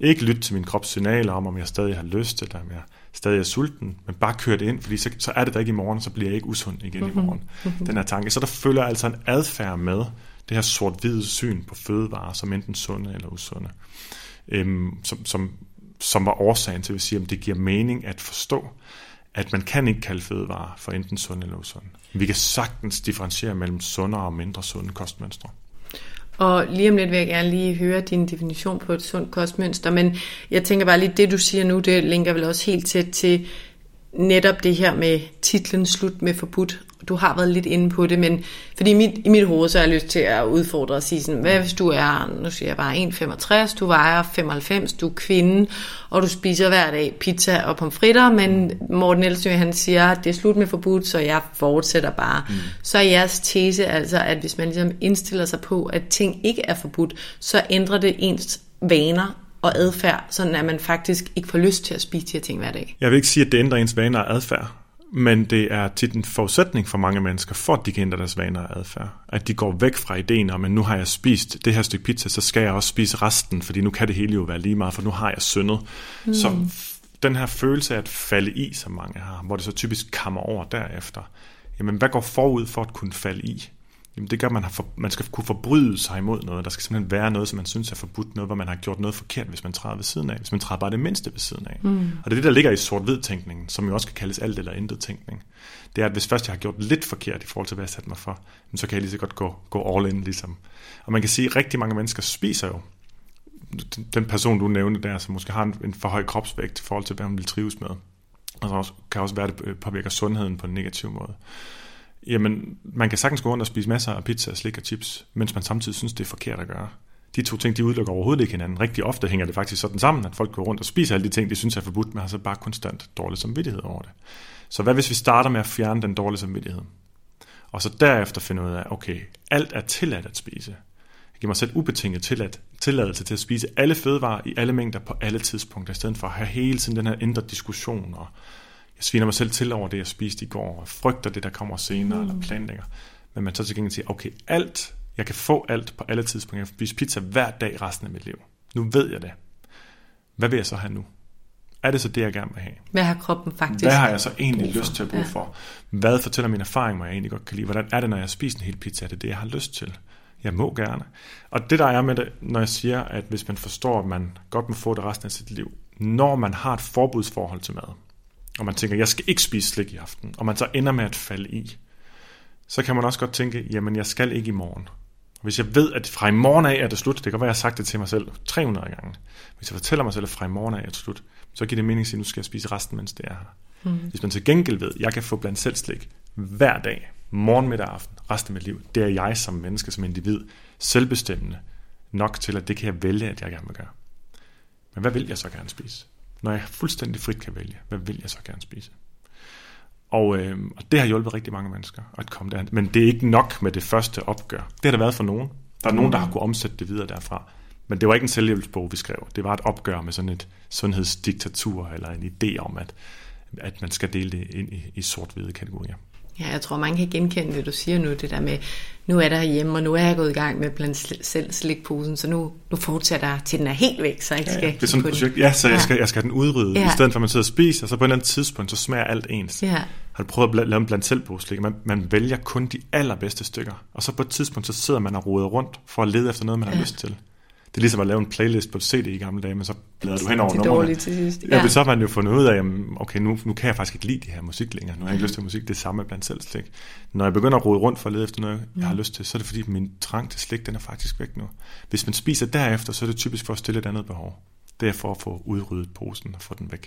Ikke lytte til min krops signaler om, om jeg stadig har lyst, eller om jeg stadig er sulten, men bare køre det ind, fordi så, så er det der ikke i morgen, så bliver jeg ikke usund igen mm-hmm. i morgen. Mm-hmm. Den her tanke. Så der følger altså en adfærd med det her sort-hvide syn på fødevarer, som enten sunde eller usunde, øhm, som, som som var årsagen til, at sige, at det giver mening at forstå, at man kan ikke kalde fødevarer for enten sund eller usund. Vi kan sagtens differentiere mellem sundere og mindre sunde kostmønstre. Og lige om lidt vil jeg gerne lige høre din definition på et sundt kostmønster, men jeg tænker bare lige, det du siger nu, det linker vel også helt tæt til netop det her med titlen Slut med forbudt. Du har været lidt inde på det, men fordi i mit, i mit hoved, så har jeg lyst til at udfordre og sige sådan, hvad hvis du er, nu siger jeg bare 1,65, du vejer 95, du er kvinde, og du spiser hver dag pizza og pomfritter, men Morten Elsø, han siger, at det er slut med forbudt, så jeg fortsætter bare. Mm. Så er jeres tese altså, at hvis man ligesom indstiller sig på, at ting ikke er forbudt, så ændrer det ens vaner og adfærd, sådan at man faktisk ikke får lyst til at spise de her ting hver dag. Jeg vil ikke sige, at det ændrer ens vaner og adfærd, men det er tit en forudsætning for mange mennesker, for at de kan ændre deres vaner og adfærd. At de går væk fra ideen om, at nu har jeg spist det her stykke pizza, så skal jeg også spise resten, fordi nu kan det hele jo være lige meget, for nu har jeg syndet. Mm. Så den her følelse af at falde i, som mange har, hvor det så typisk kammer over derefter, jamen hvad går forud for at kunne falde i? Jamen det gør, at man, har for, man skal kunne forbryde sig imod noget. Der skal simpelthen være noget, som man synes er forbudt. Noget, hvor man har gjort noget forkert, hvis man træder ved siden af. Hvis man træder bare det mindste ved siden af. Mm. Og det er det, der ligger i sort-hvid-tænkningen, som jo også kan kaldes alt eller intet tænkning. Det er, at hvis først jeg har gjort lidt forkert i forhold til, hvad jeg satte mig for, så kan jeg lige så godt gå, gå all in. Ligesom. Og man kan sige, at rigtig mange mennesker spiser jo den person, du nævnte der, som måske har en, en for høj kropsvægt i forhold til, hvad man vil trives med. Og så kan også være, at det påvirker sundheden på en negativ måde. Jamen, man kan sagtens gå rundt og spise masser af pizza, slik og chips, mens man samtidig synes, det er forkert at gøre. De to ting, de udelukker overhovedet ikke hinanden. Rigtig ofte hænger det faktisk sådan sammen, at folk går rundt og spiser alle de ting, de synes er forbudt, men har så bare konstant dårlig samvittighed over det. Så hvad hvis vi starter med at fjerne den dårlige samvittighed? Og så derefter finde ud af, okay, alt er tilladt at spise. Jeg giver mig selv ubetinget tilladt, tilladelse til at spise alle fødevarer i alle mængder på alle tidspunkter, i stedet for at have hele tiden den her indre diskussion og jeg sviner mig selv til over det, jeg spiste i går, og frygter det, der kommer senere, mm. eller planlægger. Men man så til gengæld siger, okay, alt, jeg kan få alt på alle tidspunkter. Jeg kan spise pizza hver dag resten af mit liv. Nu ved jeg det. Hvad vil jeg så have nu? Er det så det, jeg gerne vil have? Hvad har kroppen faktisk Hvad har jeg så egentlig lyst til at bruge ja. for? Hvad fortæller min erfaring, mig jeg egentlig godt kan lide? Hvordan er det, når jeg spiser en hel pizza? Er det det, jeg har lyst til? Jeg må gerne. Og det der er med det, når jeg siger, at hvis man forstår, at man godt må få det resten af sit liv, når man har et forbudsforhold til mad, og man tænker, jeg skal ikke spise slik i aften, og man så ender med at falde i, så kan man også godt tænke, jamen jeg skal ikke i morgen. Hvis jeg ved, at fra i morgen af er det slut, det kan være, at jeg har sagt det til mig selv 300 gange. Hvis jeg fortæller mig selv, at fra i morgen af er det slut, så giver det mening at sige, at nu skal jeg spise resten, mens det er her. Mm. Hvis man til gengæld ved, at jeg kan få blandt selv slik hver dag, morgen, middag aften, resten af mit liv, det er jeg som menneske, som individ, selvbestemmende nok til, at det kan jeg vælge, at jeg gerne vil gøre. Men hvad vil jeg så gerne spise? Når jeg fuldstændig frit kan vælge, hvad vil jeg så gerne spise? Og, øh, og det har hjulpet rigtig mange mennesker at komme derhen. Men det er ikke nok med det første opgør. Det har der været for nogen. Der er nogen, der har kunne omsætte det videre derfra. Men det var ikke en selvhjælpsbog, vi skrev. Det var et opgør med sådan et sundhedsdiktatur, eller en idé om, at, at man skal dele det ind i, i sort-hvide kategorier. Ja, jeg tror, mange kan genkende det, du siger nu, det der med, nu er der hjemme, og nu er jeg gået i gang med blandt selv slikposen, så nu, nu fortsætter jeg til den er helt væk, så jeg ikke ja, skal Det er sådan et projekt, ja, så jeg, skal, jeg skal have den udrydde, ja. i stedet for at man sidder og spiser, og så på et eller andet tidspunkt, så smager alt ens. Ja. Har du prøvet at lave en blandt selv slik? Man, man vælger kun de allerbedste stykker, og så på et tidspunkt, så sidder man og roder rundt for at lede efter noget, man ja. har lyst til. Det er ligesom at lave en playlist på CD i gamle dage, men så bladrer du hen over numrene. til sidst. Ja. ja, så har man jo fundet ud af, at okay, nu, nu kan jeg faktisk ikke lide de her musik længere. Nu har jeg ikke lyst til musik, det samme blandt selv slik. Når jeg begynder at rode rundt for at lede efter noget, mm. jeg har lyst til, så er det fordi, min trang til slik, den er faktisk væk nu. Hvis man spiser derefter, så er det typisk for at stille et andet behov. Det er for at få udryddet posen og få den væk.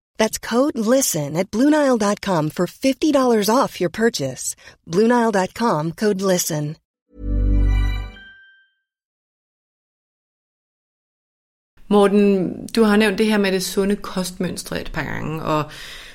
That's code LISTEN at Bluenile.com for $50 off your purchase. Bluenile.com code LISTEN. Morten, du har nævnt det her med det sunde kostmønstre et par gange, og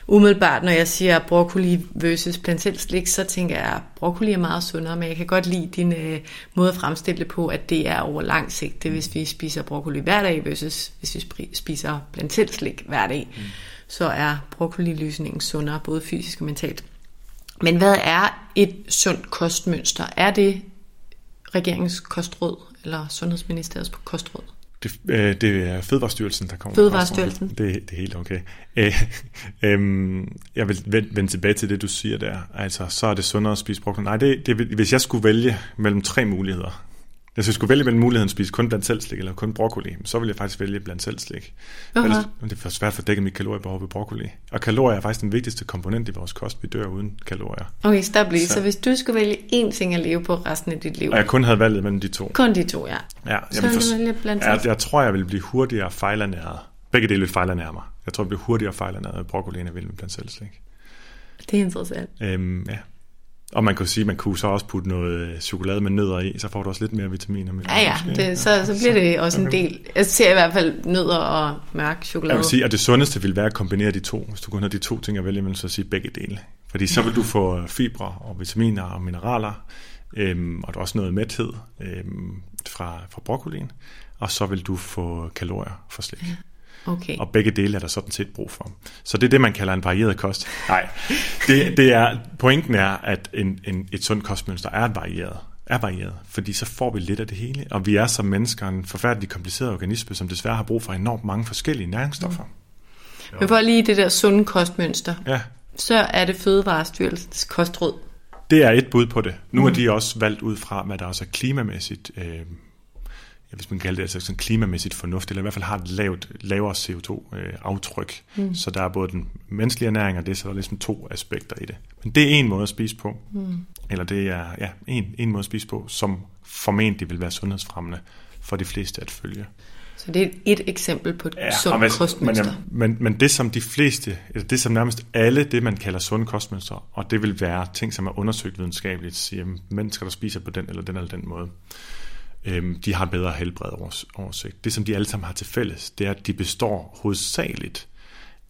umiddelbart, når jeg siger broccoli versus plantelslik, så tænker jeg, at broccoli er meget sundere, men jeg kan godt lide din øh, måde at fremstille det på, at det er over lang sigt, det hvis vi spiser broccoli hver dag versus hvis vi spiser plantelslik hver dag. Mm så er broccoli-lysningen sundere, både fysisk og mentalt. Men hvad er et sundt kostmønster? Er det regeringens kostråd, eller Sundhedsministeriets kostråd? Det, øh, det er Fødevarestyrelsen, der kommer. Fødevarestyrelsen. Det, det er helt okay. Øh, (laughs) øh, jeg vil vende, vende tilbage til det, du siger der. Altså, så er det sundere at spise broccoli. Nej, det, det, hvis jeg skulle vælge mellem tre muligheder, hvis jeg skulle vælge mellem muligheden at spise kun blandt selvslik eller kun broccoli, så ville jeg faktisk vælge blandt selvslik. Ellers, det er for svært for at dække mit kaloriebehov ved broccoli. Og kalorier er faktisk den vigtigste komponent i vores kost. Vi dør uden kalorier. Okay, stop lige. Så, så hvis du skulle vælge én ting at leve på resten af dit liv. Og jeg kun havde valget mellem de to. Kun de to, ja. Ja, jeg, så vil vil for, vælge blandt jeg, jeg tror, jeg vil blive hurtigere fejlernæret. Begge dele vil fejlernære mig. Jeg tror, jeg bliver hurtigere fejlernæret ved broccoli, end jeg vil med blandt selvslik. Det er interessant. Øhm, ja. Og man kunne sige, man kunne så også putte noget chokolade med nødder i, så får du også lidt mere vitaminer. Med Ja, ja, det, så, så bliver det også en del. Jeg ser i hvert fald nødder og mørk chokolade. Jeg vil sige, at det sundeste vil være at kombinere de to. Hvis du kun har de to ting at vælge imellem, så sige begge dele. Fordi så vil du få fibre og vitaminer og mineraler, øhm, og der er også noget mæthed øhm, fra, fra broccolien, og så vil du få kalorier fra slik. Ja. Okay. Og begge dele er der sådan set brug for. Så det er det, man kalder en varieret kost. Nej, det, det er, pointen er, at en, en, et sundt kostmønster er varieret. Er varieret, fordi så får vi lidt af det hele. Og vi er som mennesker en forfærdelig kompliceret organisme, som desværre har brug for enormt mange forskellige næringsstoffer. Mm. Men for lige det der sunde kostmønster, Ja, så er det Fødevarestyrelsens kostråd. det er et bud på det. Nu er de også valgt ud fra, hvad der også er klimamæssigt, øh, hvis man kalder det altså sådan klimamæssigt fornuft, eller i hvert fald har et lavt, lavere CO2-aftryk. Mm. Så der er både den menneskelige ernæring, og det er så der er ligesom to aspekter i det. Men det er en måde at spise på. Mm. Eller det er ja, en, en måde at spise på, som formentlig vil være sundhedsfremmende for de fleste at følge. Så det er et eksempel på et ja, sundt hvis- kostmønster. Men, men, men det som de fleste, eller det som nærmest alle, det man kalder sunde kostmønstre, og det vil være ting, som er undersøgt videnskabeligt, siger, mennesker, der spiser på den eller den eller den måde, øh, de har en bedre helbred oversigt. Det som de alle sammen har til fælles, det er, at de består hovedsageligt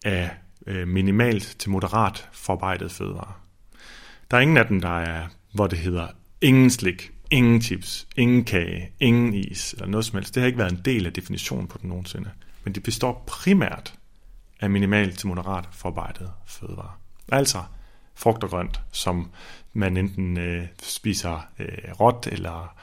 af øh, minimalt til moderat forarbejdet fødevarer. Der er ingen af dem, der er, hvor det hedder ingen slik, ingen chips, ingen kage, ingen is eller noget som helst. Det har ikke været en del af definitionen på den nogensinde. Men det består primært af minimalt til moderat forarbejdet fødevarer. Altså frugt og grønt, som man enten øh, spiser øh, råt eller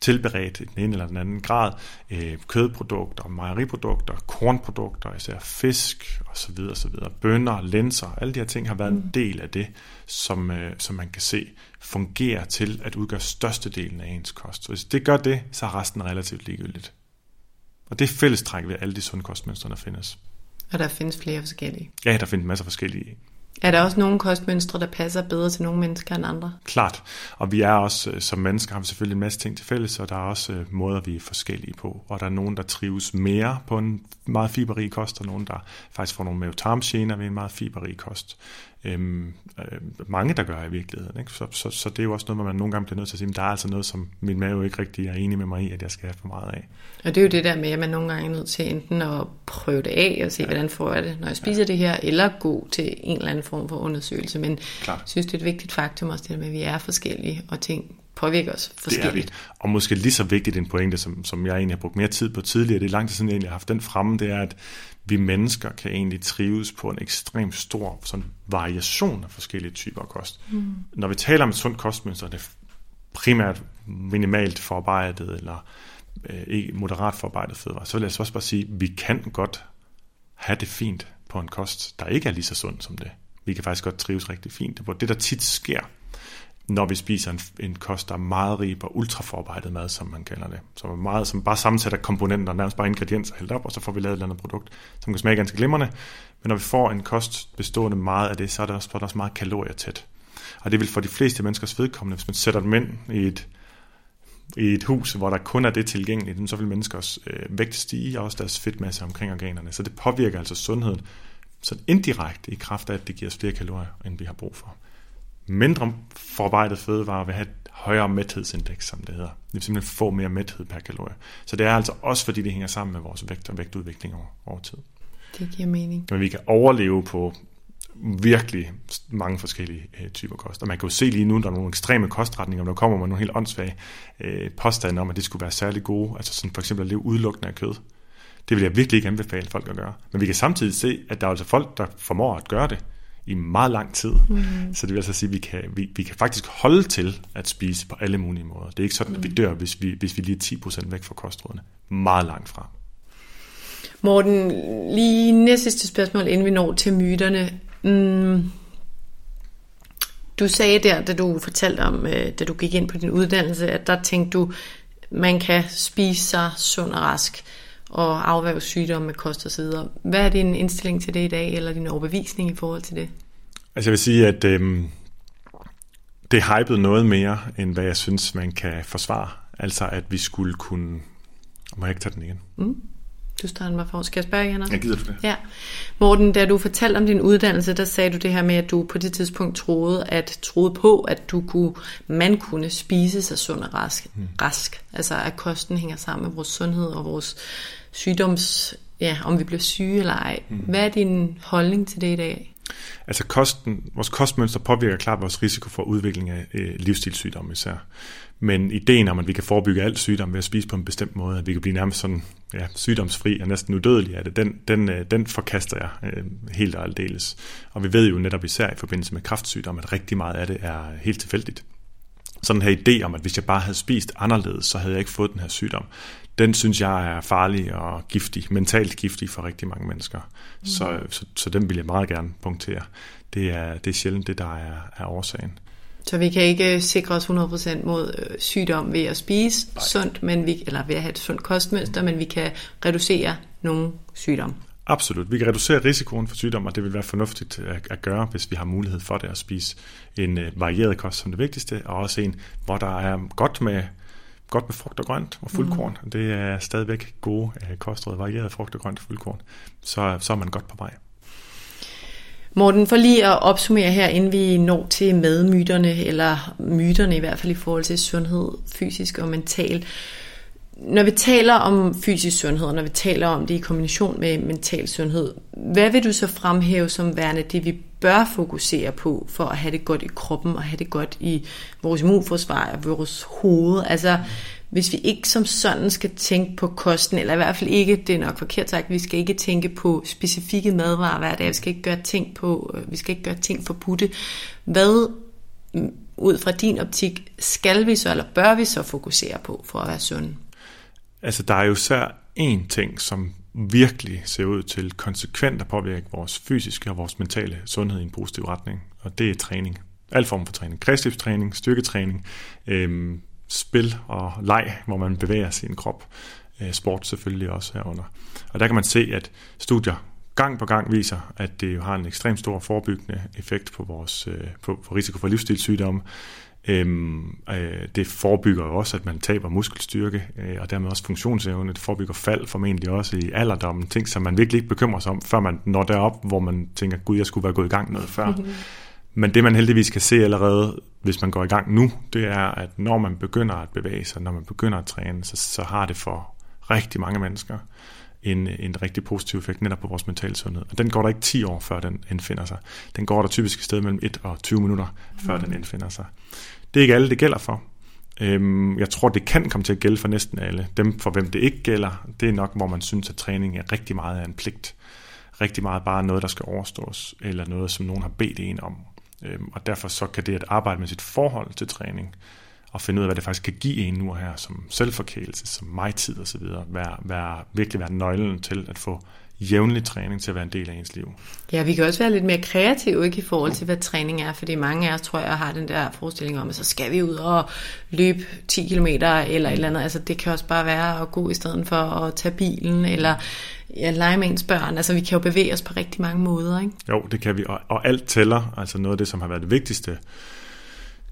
tilberedt i den ene eller den anden grad, øh, kødprodukter, mejeriprodukter, kornprodukter, især fisk osv. osv. Bønner, linser, alle de her ting har været en del af det, som, øh, som man kan se fungerer til at udgøre størstedelen af ens kost. Så hvis det gør det, så er resten relativt ligegyldigt. Og det er fællestræk ved alle de sunde kostmønstre, der findes. Og der findes flere forskellige. Ja, der findes masser af forskellige er der også nogle kostmønstre, der passer bedre til nogle mennesker end andre? Klart. Og vi er også, øh, som mennesker, har vi selvfølgelig en masse ting til fælles, og der er også øh, måder, vi er forskellige på. Og der er nogen, der trives mere på en meget fiberrig kost, og nogen, der faktisk får nogle mavetarmgener ved en meget fiberrig kost. Øhm, øh, mange, der gør i virkeligheden. Ikke? Så, så, så det er jo også noget, hvor man nogle gange bliver nødt til at sige, at der er altså noget, som min mave ikke rigtig er enig med mig i, at jeg skal have for meget af. Og det er jo det der med, at man nogle gange er nødt til enten at prøve det af og se, ja. hvordan får jeg det, når jeg spiser ja. det her, eller gå til en eller anden form for undersøgelse. Men Klart. jeg synes, det er et vigtigt faktum også, det med, at vi er forskellige, og ting påvirker os Det er forskelligt. vi. Og måske lige så vigtigt en pointe, som, som jeg egentlig har brugt mere tid på tidligere, det er lang tid siden, jeg egentlig har haft den fremme, det er, at vi mennesker kan egentlig trives på en ekstremt stor sådan, variation af forskellige typer af kost. Mm. Når vi taler om et sundt kostmønster, det er primært minimalt forarbejdet, eller øh, moderat forarbejdet fødevarer, så vil jeg så også bare sige, at vi kan godt have det fint på en kost, der ikke er lige så sund som det. Vi kan faktisk godt trives rigtig fint. Det det, der tit sker, når vi spiser en, en kost, der er meget rig på ultraforarbejdet mad, som man kalder det. Som er meget, som bare sammensætter komponenter, nærmest bare ingredienser hældt op, og så får vi lavet et eller andet produkt, som kan smage ganske glimrende. Men når vi får en kost bestående meget af det, så er det også, så er det også meget kalorietæt. Og det vil for de fleste menneskers vedkommende, hvis man sætter dem ind i et, i et hus, hvor der kun er det tilgængeligt, så vil menneskers øh, vægt stige, og også deres fedtmasse omkring organerne. Så det påvirker altså sundheden så indirekte i kraft af, at det giver os flere kalorier, end vi har brug for. Mindre forarbejdet fødevarer vil have et højere mæthedsindeks, som det hedder. Det vil simpelthen få mere mæthed per kalorie. Så det er altså også, fordi det hænger sammen med vores vægt og vægtudvikling over, over tid. Det giver mening. Men vi kan overleve på virkelig mange forskellige øh, typer kost. Og man kan jo se lige nu, der er nogle ekstreme kostretninger, der kommer med nogle helt åndssvage øh, påstande om, at det skulle være særlig gode. Altså sådan for eksempel at leve udelukkende af kød. Det vil jeg virkelig ikke anbefale folk at gøre. Men vi kan samtidig se, at der er altså folk, der formår at gøre det i meget lang tid. Mm. Så det vil altså sige, at vi kan, vi, vi kan faktisk holde til at spise på alle mulige måder. Det er ikke sådan, at vi dør, hvis vi, hvis vi lige er 10% væk fra kostrådene. Meget langt fra. Morten, lige næste sidste spørgsmål, inden vi når til myterne. Mm. Du sagde der, da du fortalte om, øh, da du gik ind på din uddannelse, at der tænkte du, man kan spise sig sund og rask og afværge sygdomme med kost og så videre. Hvad er din indstilling til det i dag, eller din overbevisning i forhold til det? Altså jeg vil sige, at øhm, det er hypet noget mere, end hvad jeg synes, man kan forsvare. Altså at vi skulle kunne... Må jeg ikke tage den igen? Mm. Du starter mig for. Skal jeg spørge igen? Jeg gider det. Ja. Morten, da du fortalte om din uddannelse, der sagde du det her med, at du på det tidspunkt troede, at troede på, at du kunne, man kunne spise sig sund og rask. Mm. rask. Altså at kosten hænger sammen med vores sundhed og vores sygdoms, ja, om vi bliver syge eller ej. Mm. Hvad er din holdning til det i dag? Altså kosten, vores kostmønster påvirker klart vores risiko for udvikling af øh, livsstilssygdomme især. Men ideen om, at vi kan forebygge alt sygdom ved at spise på en bestemt måde, at vi kan blive nærmest sådan ja, sygdomsfri og næsten udødelig af det, den, den, øh, den forkaster jeg øh, helt og aldeles. Og vi ved jo netop især i forbindelse med kræftsygdom, at rigtig meget af det er helt tilfældigt. Sådan her idé om, at hvis jeg bare havde spist anderledes, så havde jeg ikke fået den her sygdom, den synes jeg er farlig og giftig, mentalt giftig for rigtig mange mennesker. Mm. Så, så, så den vil jeg meget gerne punktere. Det er, det er sjældent det, der er, er årsagen. Så vi kan ikke sikre os 100% mod øh, sygdom ved at spise Nej. sundt, men vi, eller ved at have et sundt kostmønster, men vi kan reducere nogle sygdomme. Absolut. Vi kan reducere risikoen for sygdom, og det vil være fornuftigt at gøre, hvis vi har mulighed for det at spise en øh, varieret kost som det vigtigste, og også en, hvor der er godt med godt med frugt og grønt og fuldkorn. Mm. Det er stadigvæk gode øh, kostråd, varieret frugt og grønt og fuldkorn. Så, så er man godt på vej. Morten, for lige at opsummere her, inden vi når til madmyterne, eller myterne i hvert fald i forhold til sundhed, fysisk og mental. Når vi taler om fysisk sundhed, og når vi taler om det i kombination med mental sundhed, hvad vil du så fremhæve som værende det, vi bør fokusere på, for at have det godt i kroppen, og have det godt i vores immunforsvar og vores hoved? Altså, hvis vi ikke som sådan skal tænke på kosten, eller i hvert fald ikke, det er nok forkert sagt, vi skal ikke tænke på specifikke madvarer hver dag, vi skal ikke gøre ting på, øh, vi skal ikke gøre ting forbudte. Hvad mm, ud fra din optik skal vi så, eller bør vi så fokusere på for at være sunde? Altså der er jo især én ting, som virkelig ser ud til konsekvent at påvirke vores fysiske og vores mentale sundhed i en positiv retning, og det er træning. Al form for træning. Kredsløbstræning, styrketræning, øhm, spil og leg, hvor man bevæger sin krop. Øh, sport selvfølgelig også herunder. Og der kan man se, at studier gang på gang viser, at det har en ekstremt stor forebyggende effekt på vores øh, på, på risiko for livsstilssygdomme. Øhm, øh, det forebygger også, at man taber muskelstyrke, øh, og dermed også funktionsevne. Det forebygger fald formentlig også i alderdommen. Ting, som man virkelig ikke bekymrer sig om, før man når derop, hvor man tænker, gud, jeg skulle være gået i gang noget før. Mm-hmm. (laughs) Men det man heldigvis kan se allerede, hvis man går i gang nu, det er, at når man begynder at bevæge sig, når man begynder at træne, så, så har det for rigtig mange mennesker en, en rigtig positiv effekt netop på vores mentale sundhed. Og den går der ikke 10 år, før den indfinder sig. Den går der typisk et sted mellem 1 og 20 minutter, før mm. den indfinder sig. Det er ikke alle, det gælder for. Øhm, jeg tror, det kan komme til at gælde for næsten alle. Dem, for hvem det ikke gælder, det er nok, hvor man synes, at træning er rigtig meget af en pligt. Rigtig meget bare noget, der skal overstås, eller noget, som nogen har bedt en om. Øhm, og derfor så kan det at arbejde med sit forhold til træning, og finde ud af, hvad det faktisk kan give en nu her, som selvforkælelse, som mig-tid osv., være, være, virkelig være nøglen til at få jævnlig træning til at være en del af ens liv. Ja, vi kan også være lidt mere kreative ikke, i forhold til, hvad træning er, fordi mange af os, tror jeg, har den der forestilling om, at så skal vi ud og løbe 10 km eller et eller andet. Altså, det kan også bare være at gå i stedet for at tage bilen, eller ja, lege med ens børn. Altså, vi kan jo bevæge os på rigtig mange måder, ikke? Jo, det kan vi, og, og alt tæller. Altså noget af det, som har været det vigtigste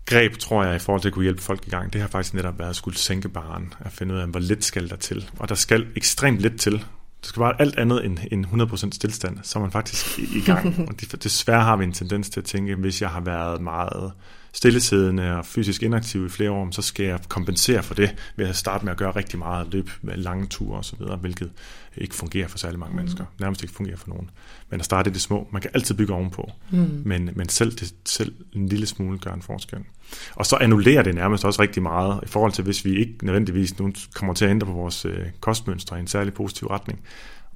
greb, tror jeg, i forhold til at kunne hjælpe folk i gang, det har faktisk netop været at skulle sænke baren, at finde ud af, hvor lidt skal der til. Og der skal ekstremt lidt til, det skal være alt andet end, end 100% stillstand, så er man faktisk i, i gang. (laughs) Og desværre har vi en tendens til at tænke, hvis jeg har været meget stillesiddende og fysisk inaktiv i flere år, så skal jeg kompensere for det ved at starte med at gøre rigtig meget løb med lange ture osv., hvilket ikke fungerer for særlig mange mm. mennesker. Nærmest ikke fungerer for nogen. Men at starte i det små, man kan altid bygge ovenpå. Mm. Men, men selv, det, selv en lille smule gør en forskel. Og så annullerer det nærmest også rigtig meget i forhold til, hvis vi ikke nødvendigvis nu kommer til at ændre på vores øh, kostmønstre i en særlig positiv retning.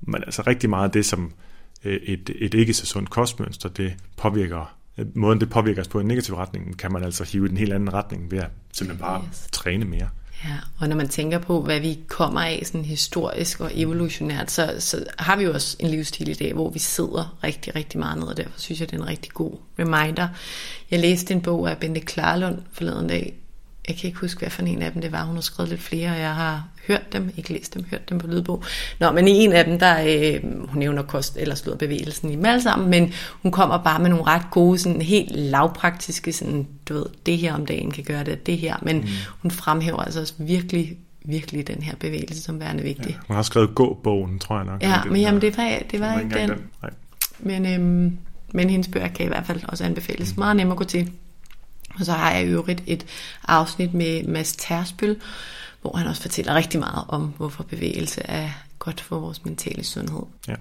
Men altså rigtig meget af det, som øh, et, et ikke så sundt kostmønster, det påvirker måden det påvirker os på en negativ retning, kan man altså hive i en helt anden retning ved at simpelthen bare yes. træne mere. Ja, og når man tænker på, hvad vi kommer af sådan historisk og evolutionært, så, så har vi jo også en livsstil i dag, hvor vi sidder rigtig, rigtig meget ned, og derfor synes jeg, det er en rigtig god reminder. Jeg læste en bog af Bente Klarlund forleden dag, jeg kan ikke huske, hvad for en af dem det var. Hun har skrevet lidt flere, og jeg har hørt dem, ikke læst dem, hørt dem på lydbog. Nå, men i en af dem, der, øh, hun nævner kost eller slået bevægelsen i dem alle sammen, men hun kommer bare med nogle ret gode, sådan helt lavpraktiske, sådan, du ved, det her om dagen kan gøre det, det her, men mm. hun fremhæver altså også virkelig virkelig den her bevægelse som værende vigtig. Ja, hun har skrevet gå-bogen, tror jeg nok. Ja, men jamen, det var, det var ikke den. den. Nej. Men, øhm, men hendes bøger kan i hvert fald også anbefales. Mm. Meget nemt at gå til. Og så har jeg i øvrigt et afsnit med Mads Tersbøl, hvor han også fortæller rigtig meget om, hvorfor bevægelse er godt for vores mentale sundhed. Ja,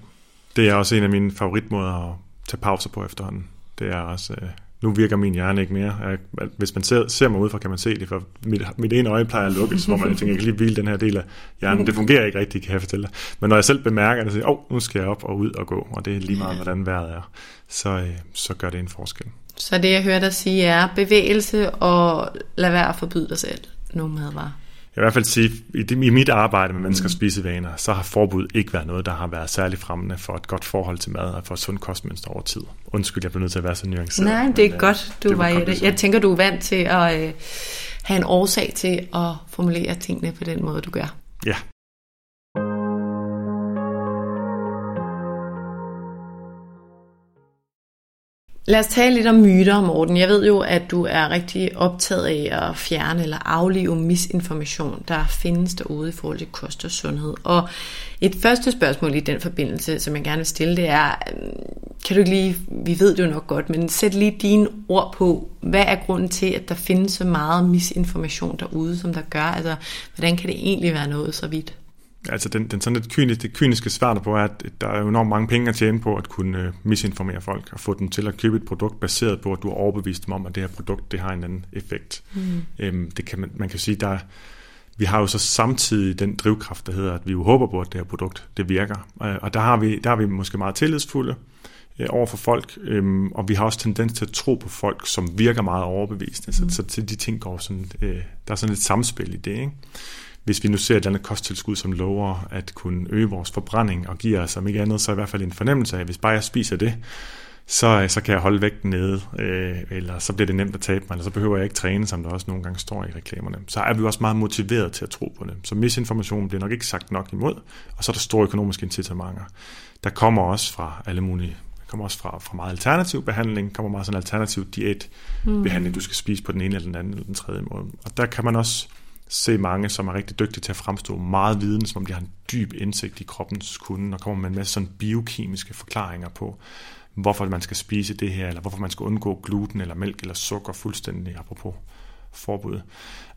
det er også en af mine favoritmåder at tage pauser på efterhånden. Det er også, øh, nu virker min hjerne ikke mere. Jeg, hvis man ser, ser mig udefra, kan man se det, for mit, mit ene øje plejer at lukke, hvor man tænker, jeg kan lige hvile den her del af hjernen. Det fungerer ikke rigtigt, kan jeg fortælle dig. Men når jeg selv bemærker det, så siger åh, oh, nu skal jeg op og ud og gå, og det er lige meget, hvordan vejret er, så, øh, så gør det en forskel. Så det jeg hører dig sige er bevægelse og lad være at forbyde dig selv nogle madvarer. Jeg vil i hvert fald sige, at i mit arbejde med menneskers mm. spisevaner, så har forbud ikke været noget, der har været særlig fremmende for et godt forhold til mad og for et sundt kostmønster over tid. Undskyld, jeg bliver nødt til at være så nuanceret. Nej, det er men, godt, du det var i det. Jeg tænker, du er vant til at øh, have en årsag til at formulere tingene på den måde, du gør. Ja, Lad os tale lidt om myter, Morten. Jeg ved jo, at du er rigtig optaget af at fjerne eller aflive misinformation, der findes derude i forhold til kost og sundhed. Og et første spørgsmål i den forbindelse, som jeg gerne vil stille, det er, øhm, kan du ikke lige, vi ved det jo nok godt, men sæt lige dine ord på, hvad er grunden til, at der findes så meget misinformation derude, som der gør? Altså, hvordan kan det egentlig være noget så vidt? Altså den, den sådan lidt kyniske, det kyniske svar på er, at der er enormt mange penge at tjene på at kunne øh, misinformere folk og få dem til at købe et produkt baseret på, at du er overbevist dem om, at det her produkt det har en anden effekt. Mm. Øhm, det kan man, man kan sige, der vi har jo så samtidig den drivkraft, der hedder, at vi jo håber på, at det her produkt det virker. Øh, og der har vi, der har vi måske meget tillidsfulde øh, over for folk, øhm, og vi har også tendens til at tro på folk, som virker meget overbevisende. Mm. Så, så de ting går sådan, øh, der er sådan et samspil i det, ikke? Hvis vi nu ser et eller andet kosttilskud, som lover at kunne øge vores forbrænding og giver os, om ikke andet, så i hvert fald en fornemmelse af, at hvis bare jeg spiser det, så, så kan jeg holde vægten nede, øh, eller så bliver det nemt at tabe mig, eller så behøver jeg ikke træne, som der også nogle gange står i reklamerne. Så er vi også meget motiveret til at tro på det. Så misinformation bliver nok ikke sagt nok imod, og så er der store økonomiske incitamenter. Der kommer også fra alle mulige der kommer også fra, fra meget alternativ behandling, kommer meget sådan alternativ diætbehandling, mm. du skal spise på den ene eller den anden eller den tredje måde. Og der kan man også se mange, som er rigtig dygtige til at fremstå meget viden, som om de har en dyb indsigt i kroppens kunde, og kommer med en masse sådan biokemiske forklaringer på, hvorfor man skal spise det her, eller hvorfor man skal undgå gluten eller mælk eller sukker fuldstændig, apropos forbud.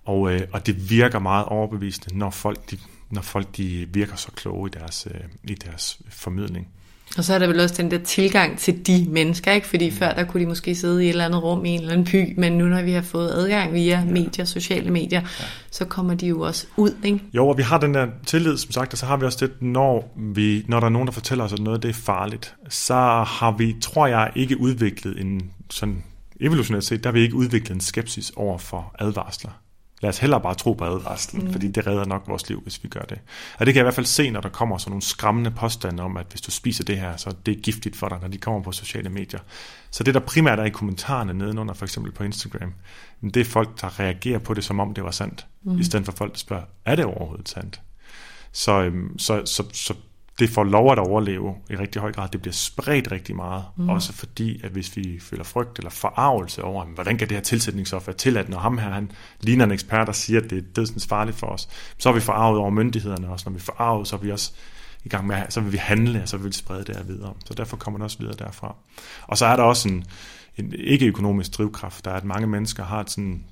Og, øh, og det virker meget overbevisende, når folk, de, når folk de virker så kloge i deres, øh, i deres formidling. Og så er der vel også den der tilgang til de mennesker, ikke? Fordi mm. før der kunne de måske sidde i et eller andet rum i en eller anden by, men nu når vi har fået adgang via medier, sociale medier, ja. så kommer de jo også ud, ikke? Jo, og vi har den der tillid, som sagt, og så har vi også det, når, vi, når der er nogen, der fortæller os, at noget det er farligt, så har vi, tror jeg, ikke udviklet en sådan evolutionært set, der har vi ikke udviklet en skepsis over for advarsler lad os hellere bare tro på advarslen, mm. fordi det redder nok vores liv, hvis vi gør det. Og det kan jeg i hvert fald se, når der kommer sådan nogle skræmmende påstande om, at hvis du spiser det her, så det er giftigt for dig, når de kommer på sociale medier. Så det, der primært er i kommentarerne nedenunder, for eksempel på Instagram, det er folk, der reagerer på det, som om det var sandt, mm. i stedet for folk, der spørger, er det overhovedet sandt? Så, øhm, så, så, så det får lov at overleve i rigtig høj grad. Det bliver spredt rigtig meget. Mm. Også fordi, at hvis vi føler frygt eller forarvelse over, hvordan kan det her tilsætningsstof være tilladt, når ham her han ligner en ekspert og siger, at det er dødsens farligt for os, så er vi forarvet over myndighederne også. Når vi er forarvet, så er vi også i gang med, så vil vi handle, og så vil vi sprede det her videre. Så derfor kommer det også videre derfra. Og så er der også en, en ikke-økonomisk drivkraft, der er, at mange mennesker har et sådan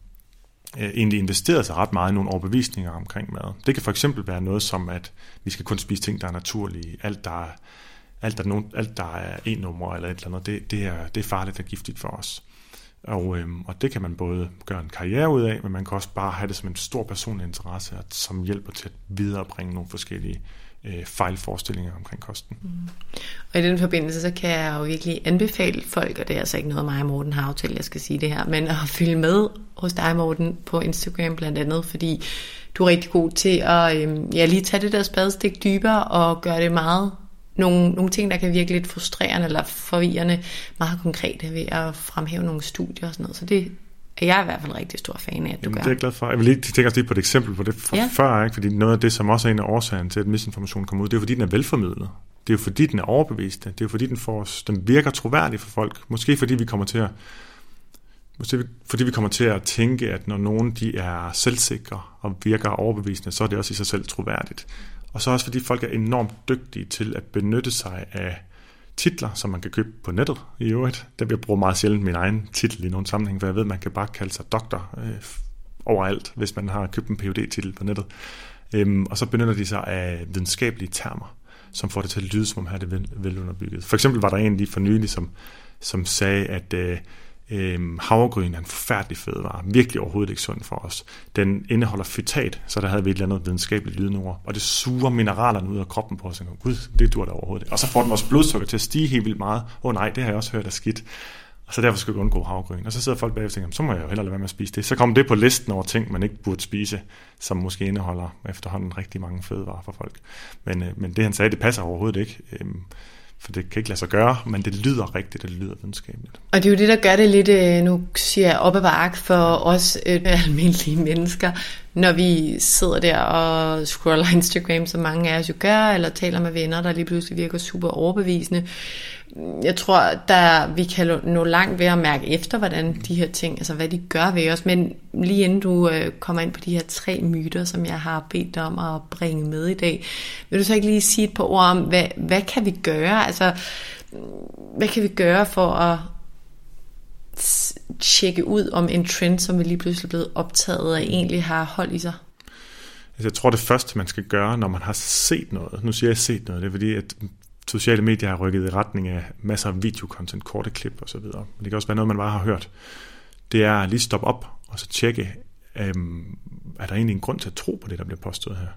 Øh, egentlig investeret sig ret meget i nogle overbevisninger omkring mad. Det kan for eksempel være noget som, at vi skal kun spise ting, der er naturlige. Alt, der er, alt, der er, nogen, alt, der er en nummer eller et eller andet, det, det, er, det er farligt og giftigt for os. Og, øhm, og det kan man både gøre en karriere ud af, men man kan også bare have det som en stor personlig interesse, som hjælper til at viderebringe nogle forskellige øh, fejlforestillinger omkring kosten. Mm. Og i den forbindelse, så kan jeg jo virkelig anbefale folk, og det er altså ikke noget mig og Morten har aftalt, jeg skal sige det her, men at (laughs) følge med hos dig, Morten, på Instagram blandt andet, fordi du er rigtig god til at øh, ja, lige tage det der spadestik dybere og gøre det meget nogle, nogle ting, der kan virke lidt frustrerende eller forvirrende, meget konkrete ved at fremhæve nogle studier og sådan noget. Så det er jeg i hvert fald rigtig stor fan af, at du Jamen, gør. det er jeg glad for. Jeg vil lige tænke os lige på et eksempel på det for, Ja. før, ikke? fordi noget af det, som også er en af årsagerne til, at misinformation kommer ud, det er fordi, den er velformidlet. Det er jo fordi, den er overbevist. Det er jo fordi, den, får os, den virker troværdig for folk. Måske fordi vi kommer til at Måske fordi vi kommer til at tænke, at når nogen de er selvsikre og virker overbevisende, så er det også i sig selv troværdigt. Og så også fordi folk er enormt dygtige til at benytte sig af titler, som man kan købe på nettet i øvrigt. Der bliver brugt meget sjældent min egen titel i nogle sammenhæng, for jeg ved, at man kan bare kalde sig doktor øh, overalt, hvis man har købt en phd titel på nettet. Øhm, og så benytter de sig af videnskabelige termer, som får det til at lyde, som om her er det vel, velunderbygget. For eksempel var der en lige for nylig, som, som sagde, at øh, Øhm, havregryn er en forfærdelig fødevare, virkelig overhovedet ikke sund for os. Den indeholder fytat, så der havde vi et eller andet videnskabeligt lydnord, og det suger mineralerne ud af kroppen på os. Og gud, det dur da overhovedet ikke. Og så får den vores blodsukker til at stige helt vildt meget. Åh oh, nej, det har jeg også hørt er skidt. Og så derfor skal vi undgå havregryn. Og så sidder folk bagefter og tænker, så må jeg jo hellere lade være med at spise det. Så kommer det på listen over ting, man ikke burde spise, som måske indeholder efterhånden rigtig mange fødevarer for folk. Men, øh, men det han sagde, det passer overhovedet ikke. Øhm, for det kan ikke lade sig gøre, men det lyder rigtigt, og det lyder videnskabeligt. Og det er jo det, der gør det lidt, øh, nu siger jeg, op ad ark for os øh, almindelige mennesker, når vi sidder der og scroller Instagram, som mange af os jo gør, eller taler med venner, der lige pludselig virker super overbevisende. Jeg tror, der vi kan nå langt ved at mærke efter, hvordan de her ting, altså hvad de gør ved os. Men lige inden du øh, kommer ind på de her tre myter, som jeg har bedt dig om at bringe med i dag, vil du så ikke lige sige et par ord om, hvad, hvad kan vi gøre? Altså, hvad kan vi gøre for at tjekke ud, om en trend, som vi lige pludselig er blevet optaget af, egentlig har hold i sig? Altså, jeg tror, det første, man skal gøre, når man har set noget, nu siger jeg set noget, det er fordi, at sociale medier har rykket i retning af masser af videokontent, korte klip og så videre. Men det kan også være noget, man bare har hørt. Det er at lige stoppe op og så tjekke, øhm, er der egentlig en grund til at tro på det, der bliver påstået her?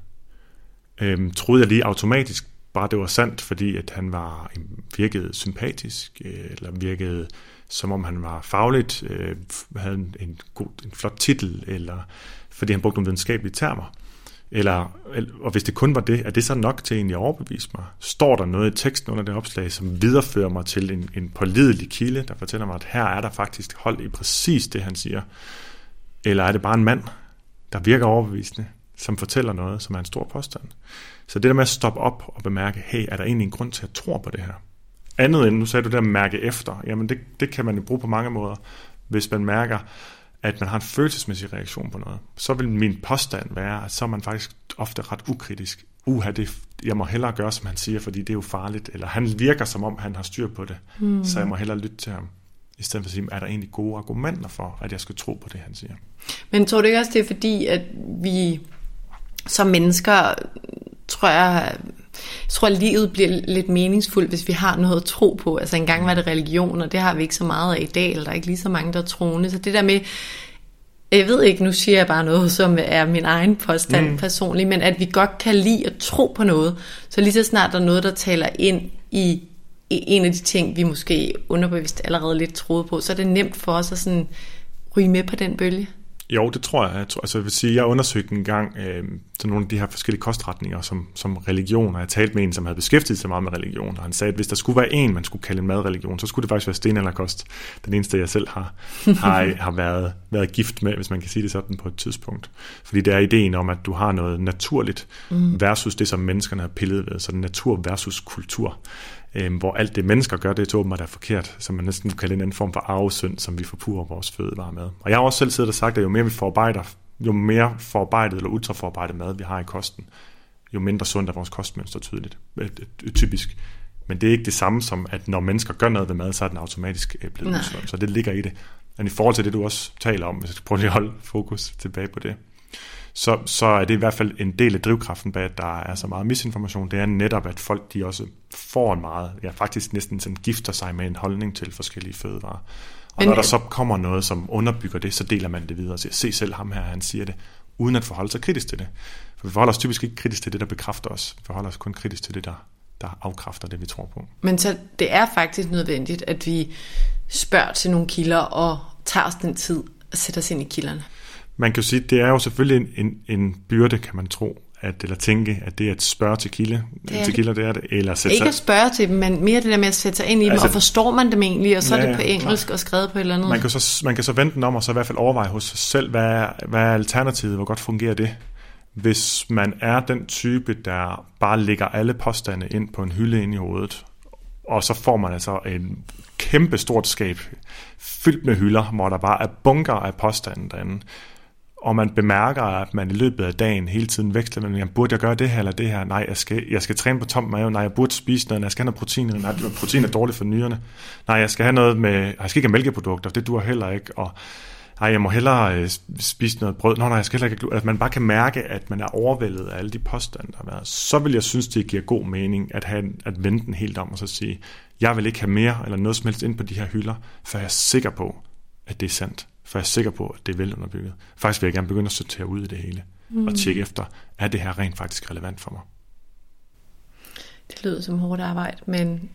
Øhm, troede jeg lige automatisk, bare det var sandt, fordi at han var øhm, virkede sympatisk, øh, eller virkede som om han var fagligt, øh, havde en, en, god, en flot titel, eller fordi han brugte nogle videnskabelige termer. Eller, og hvis det kun var det, er det så nok til egentlig at overbevise mig? Står der noget i teksten under det opslag, som viderefører mig til en, en pålidelig kilde, der fortæller mig, at her er der faktisk hold i præcis det, han siger? Eller er det bare en mand, der virker overbevisende, som fortæller noget, som er en stor påstand? Så det der med at stoppe op og bemærke, hey, er der egentlig en grund til at tro på det her? Andet end, nu sagde du der mærke efter, jamen det, det kan man jo bruge på mange måder. Hvis man mærker, at man har en følelsesmæssig reaktion på noget, så vil min påstand være, at så er man faktisk ofte ret ukritisk. Uha, det, jeg må hellere gøre, som han siger, fordi det er jo farligt. Eller han virker, som om han har styr på det, mm. så jeg må hellere lytte til ham. I stedet for at sige, er der egentlig gode argumenter for, at jeg skal tro på det, han siger? Men tror du ikke også, det er fordi, at vi som mennesker, tror jeg, jeg tror, at livet bliver lidt meningsfuldt, hvis vi har noget at tro på. Altså engang var det religion, og det har vi ikke så meget af i dag, eller der er ikke lige så mange, der er troende. Så det der med, jeg ved ikke, nu siger jeg bare noget, som er min egen påstand mm. personligt, men at vi godt kan lide at tro på noget, så lige så snart der er noget, der taler ind i, en af de ting, vi måske underbevidst allerede lidt troede på, så er det nemt for os at sådan ryge med på den bølge. Jo, det tror jeg. jeg tror, altså, jeg vil sige, jeg undersøgte en gang øh, så nogle af de her forskellige kostretninger som, som religion, og jeg talte med en, som havde beskæftiget sig meget med religion, og han sagde, at hvis der skulle være en, man skulle kalde en madreligion, så skulle det faktisk være stenalderkost. Den eneste, jeg selv har, (laughs) har, har været, været gift med, hvis man kan sige det sådan på et tidspunkt. Fordi det er ideen om, at du har noget naturligt mm. versus det, som menneskerne har pillet ved, så natur versus kultur øh, hvor alt det mennesker gør, det er åbenbart er forkert, som man næsten kan en anden form for arvesynd, som vi forpurer vores fødevarer med. Og jeg har også selv siddet og sagt, at jo mere vi forarbejder, jo mere forarbejdet eller ultraforarbejdet mad vi har i kosten, jo mindre sundt er vores kostmønster tydeligt, typisk. Men det er ikke det samme som, at når mennesker gør noget ved mad, så er den automatisk blevet usund. Så det ligger i det. Men i forhold til det, du også taler om, hvis jeg prøver lige at holde fokus tilbage på det, så, så er det i hvert fald en del af drivkraften bag, at der er så meget misinformation. Det er netop, at folk de også får en meget, ja faktisk næsten sådan gifter sig med en holdning til forskellige fødevarer. Og Men, når der så kommer noget, som underbygger det, så deler man det videre og siger, se selv ham her, han siger det, uden at forholde sig kritisk til det. For vi forholder os typisk ikke kritisk til det, der bekræfter os. Vi forholder os kun kritisk til det, der, der afkræfter det, vi tror på. Men så det er faktisk nødvendigt, at vi spørger til nogle kilder og tager os den tid og sætter os ind i kilderne. Man kan jo sige, det er jo selvfølgelig en, en, en byrde, kan man tro, at, eller tænke, at det er at spørge til kilde. Det er til kilder, det er det. Eller sætte Ikke sig, at spørge til dem, men mere det der med at sætte sig ind i dem, Altså- og forstår man dem egentlig, og så er Ja, det på engelsk og skrevet på et eller andet. man, kan så, man kan så vente den om, og så i hvert fald overveje hos sig selv, hvad er, hvad er alternativet, hvor godt fungerer det? Hvis man er den type, der bare lægger alle påstande ind på en hylde ind i hovedet, og så får man altså en kæmpe stort skab fyldt med hylder, hvor der bare er bunker af påstande derinde, og man bemærker, at man i løbet af dagen hele tiden veksler mellem, jamen, burde jeg gøre det her eller det her? Nej, jeg skal, jeg skal træne på tom mave. Nej, jeg burde spise noget. Nej, jeg skal have noget protein. Nej, protein er dårligt for nyrerne. Nej, jeg skal have noget med, jeg skal ikke have mælkeprodukter. Det dur heller ikke. Og nej, jeg må hellere øh, spise noget brød. Nå, nej, jeg skal heller ikke At man bare kan mærke, at man er overvældet af alle de påstande, der har været. Så vil jeg synes, det giver god mening at, have, at vende den helt om og så sige, jeg vil ikke have mere eller noget som helst ind på de her hylder, for jeg er sikker på, at det er sandt. For jeg er sikker på, at det er velunderbygget. Faktisk vil jeg gerne begynde at sortere ud i det hele. Mm. Og tjekke efter, er det her rent faktisk relevant for mig? Det lyder som hårdt arbejde, men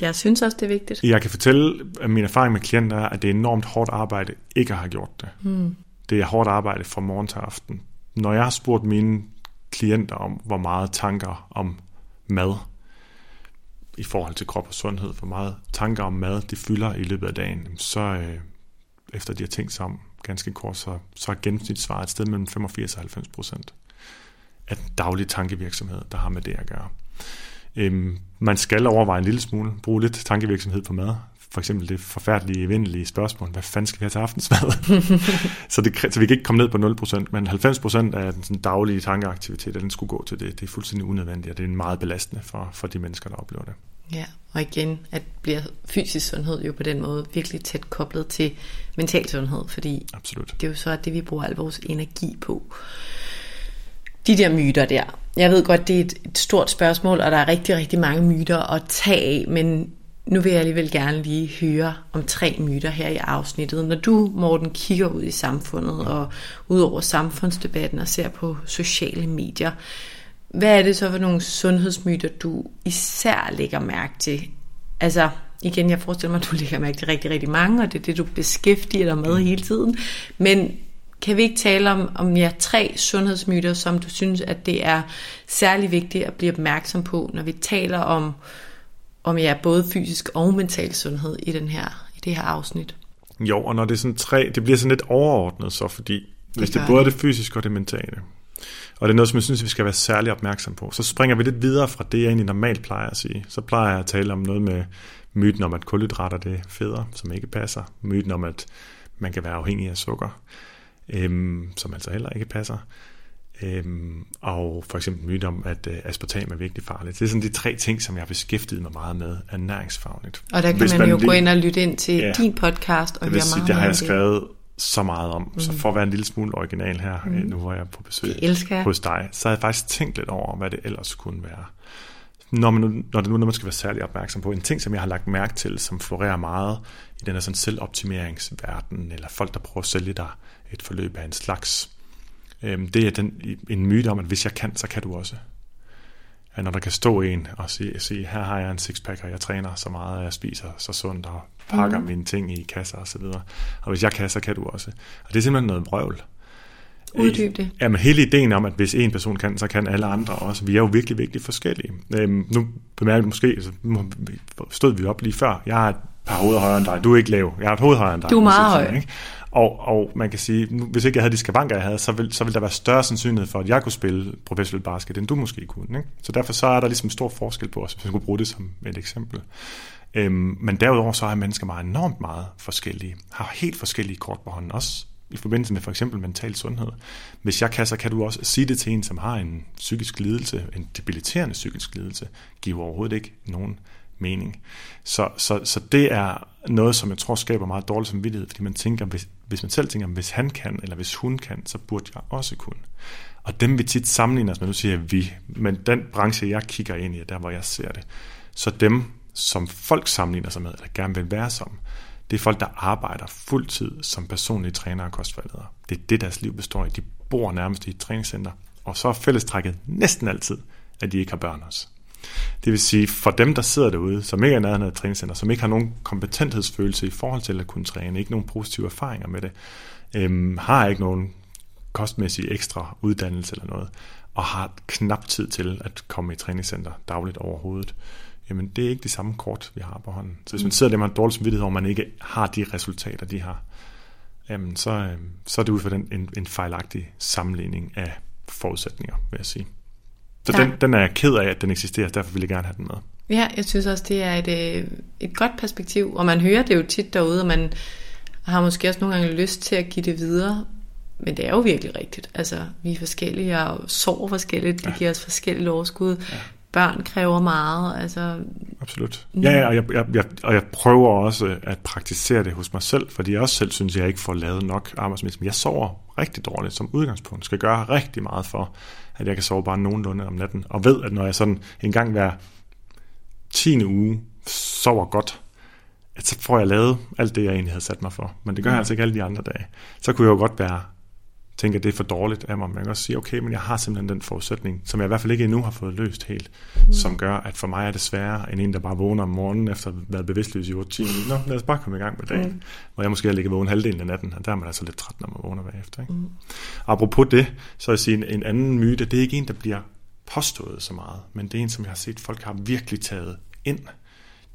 jeg synes også, det er vigtigt. Jeg kan fortælle, at min erfaring med klienter er, at det er enormt hårdt arbejde ikke at have gjort det. Mm. Det er hårdt arbejde fra morgen til aften. Når jeg har spurgt mine klienter om, hvor meget tanker om mad i forhold til krop og sundhed, hvor meget tanker om mad de fylder i løbet af dagen, så øh, efter de har tænkt sig om ganske kort, så, så er gennemsnitssvaret et sted mellem 85 og 90 procent af den daglige tankevirksomhed, der har med det at gøre. Øhm, man skal overveje en lille smule, bruge lidt tankevirksomhed på mad. For eksempel det forfærdelige, evindelige spørgsmål, hvad fanden skal vi have til aftensmad? (laughs) så, det, så vi kan ikke komme ned på 0%, men 90% af den sådan, daglige tankeaktivitet, den skulle gå til det. Det er fuldstændig unødvendigt, og det er meget belastende for, for de mennesker, der oplever det. Ja, og igen, at bliver fysisk sundhed jo på den måde virkelig tæt koblet til mental sundhed, fordi Absolut. det er jo så det, vi bruger al vores energi på. De der myter der. Jeg ved godt, det er et, et stort spørgsmål, og der er rigtig, rigtig mange myter at tage af, men nu vil jeg alligevel gerne lige høre om tre myter her i afsnittet. Når du, Morten, kigger ud i samfundet og ud over samfundsdebatten og ser på sociale medier, hvad er det så for nogle sundhedsmyter, du især lægger mærke til? Altså, igen, jeg forestiller mig, at du (laughs) lægger mærke til rigtig, rigtig mange, og det er det, du beskæftiger dig med hele tiden. Men kan vi ikke tale om, om ja, tre sundhedsmyter, som du synes, at det er særlig vigtigt at blive opmærksom på, når vi taler om, om ja, både fysisk og mental sundhed i, den her, i det her afsnit? Jo, og når det er sådan tre, det bliver sådan lidt overordnet så, fordi hvis det både er det. det fysiske og det mentale, og det er noget, som jeg synes, vi skal være særlig opmærksom på, så springer vi lidt videre fra det, jeg egentlig normalt plejer at sige. Så plejer jeg at tale om noget med myten om, at kulhydrater det er federe, som ikke passer. Myten om, at man kan være afhængig af sukker, øhm, som altså heller ikke passer. Øhm, og for eksempel myten om, at øh, aspartam er virkelig farligt. Det er sådan de tre ting, som jeg har beskæftiget mig meget med ernæringsfagligt. Og der kan Hvis man, man jo lige- gå ind og lytte ind til Ja. din podcast og høre vil sige, meget det har jeg skrevet så meget om. Mm. Så for at være en lille smule original her, mm. nu hvor jeg er på besøg hos dig, så har jeg faktisk tænkt lidt over, hvad det ellers kunne være. Når, man nu, når det nu når man skal være særlig opmærksom på, en ting, som jeg har lagt mærke til, som florerer meget i den her sådan selvoptimeringsverden, eller folk, der prøver at sælge dig et forløb af en slags, øhm, det er den, en myte om, at hvis jeg kan, så kan du også. At når der kan stå en og sige, sige her har jeg en sixpack, og jeg træner så meget, og jeg spiser så sundt, og pakker mm. mine ting i kasser og så videre. Og hvis jeg kan, så kan du også. Og det er simpelthen noget vrøvl. Uddyb det. Jamen hele ideen om, at hvis en person kan, så kan alle andre også. Vi er jo virkelig, virkelig forskellige. Øhm, nu bemærker du måske, så stod vi op lige før. Jeg har et par hoveder højere end dig. Du er ikke lav. Jeg har et hoved højere end dig. Du er meget høj. Ikke? Og, og man kan sige, hvis ikke jeg havde de skavanker, jeg havde, så ville, så ville der være større sandsynlighed for, at jeg kunne spille professionel basket, end du måske kunne. Ikke? Så derfor så er der ligesom stor forskel på os, hvis man kunne bruge det som et eksempel. Øhm, men derudover så er mennesker meget enormt meget forskellige. Har helt forskellige kort på hånden, også i forbindelse med for eksempel mental sundhed. Hvis jeg kan, så kan du også sige det til en, som har en psykisk lidelse, en debiliterende psykisk lidelse, giver overhovedet ikke nogen mening. Så, så, så det er noget, som jeg tror skaber meget dårlig samvittighed, fordi man tænker, hvis, hvis man selv tænker, hvis han kan, eller hvis hun kan, så burde jeg også kunne. Og dem vi tit sammenligner os med, nu siger jeg vi, men den branche, jeg kigger ind i, der hvor jeg ser det, så dem, som folk sammenligner sig med, eller gerne vil være som, det er folk, der arbejder fuldtid som personlige trænere og kostvejledere. Det er det, deres liv består i. De bor nærmest i et træningscenter, og så er fællestrækket næsten altid, at de ikke har børn også. Det vil sige, for dem, der sidder derude, som ikke er nærheden af et træningscenter, som ikke har nogen kompetenthedsfølelse i forhold til at kunne træne, ikke nogen positive erfaringer med det, øhm, har ikke nogen kostmæssig ekstra uddannelse eller noget, og har knap tid til at komme i træningscenter dagligt overhovedet, jamen det er ikke de samme kort, vi har på hånden. Så hvis man sidder der med en dårlig samvittighed, og man ikke har de resultater, de har, jamen så, øh, så er det ud fra den, en, en fejlagtig sammenligning af forudsætninger, vil jeg sige. Så Ja. den, den er jeg ked af, at den eksisterer, derfor vil jeg gerne have den med. Ja, jeg synes også, det er et, øh, et godt perspektiv, og man hører det jo tit derude, og man har måske også nogle gange lyst til at give det videre, men det er jo virkelig rigtigt. Altså, vi er forskellige og sover forskelligt, det giver os forskellige overskud. Børn kræver meget, altså, Absolut. Ja, ja og, jeg, jeg, jeg, og jeg prøver også at praktisere det hos mig selv, fordi jeg også selv synes, at jeg ikke får lavet nok arbejdsmæssigt. Men jeg sover rigtig dårligt som udgangspunkt. Skal gøre rigtig meget for, at jeg kan sove bare nogenlunde om natten. Og ved, at når jeg sådan en gang hver 10. uge sover godt, at så får jeg lavet alt det, jeg egentlig havde sat mig for. Men det gør jeg altså ikke alle de andre dage. Så kunne jeg jo godt være tænke, at det er for dårligt af mig, jeg kan også sige, okay, men jeg har simpelthen den forudsætning, som jeg i hvert fald ikke endnu har fået løst helt, mm. som gør, at for mig er det sværere, end en, der bare vågner om morgenen, efter at have været bevidstløs i 8 timer. Nå, lad os bare komme i gang med dagen. Mm. Hvor jeg måske har ligget vågen halvdelen af natten, og der er man altså lidt træt, når man vågner bagefter. Ikke? Mm. Apropos det, så vil jeg sige, en, en anden myte, det er ikke en, der bliver påstået så meget, men det er en, som jeg har set, folk har virkelig taget ind.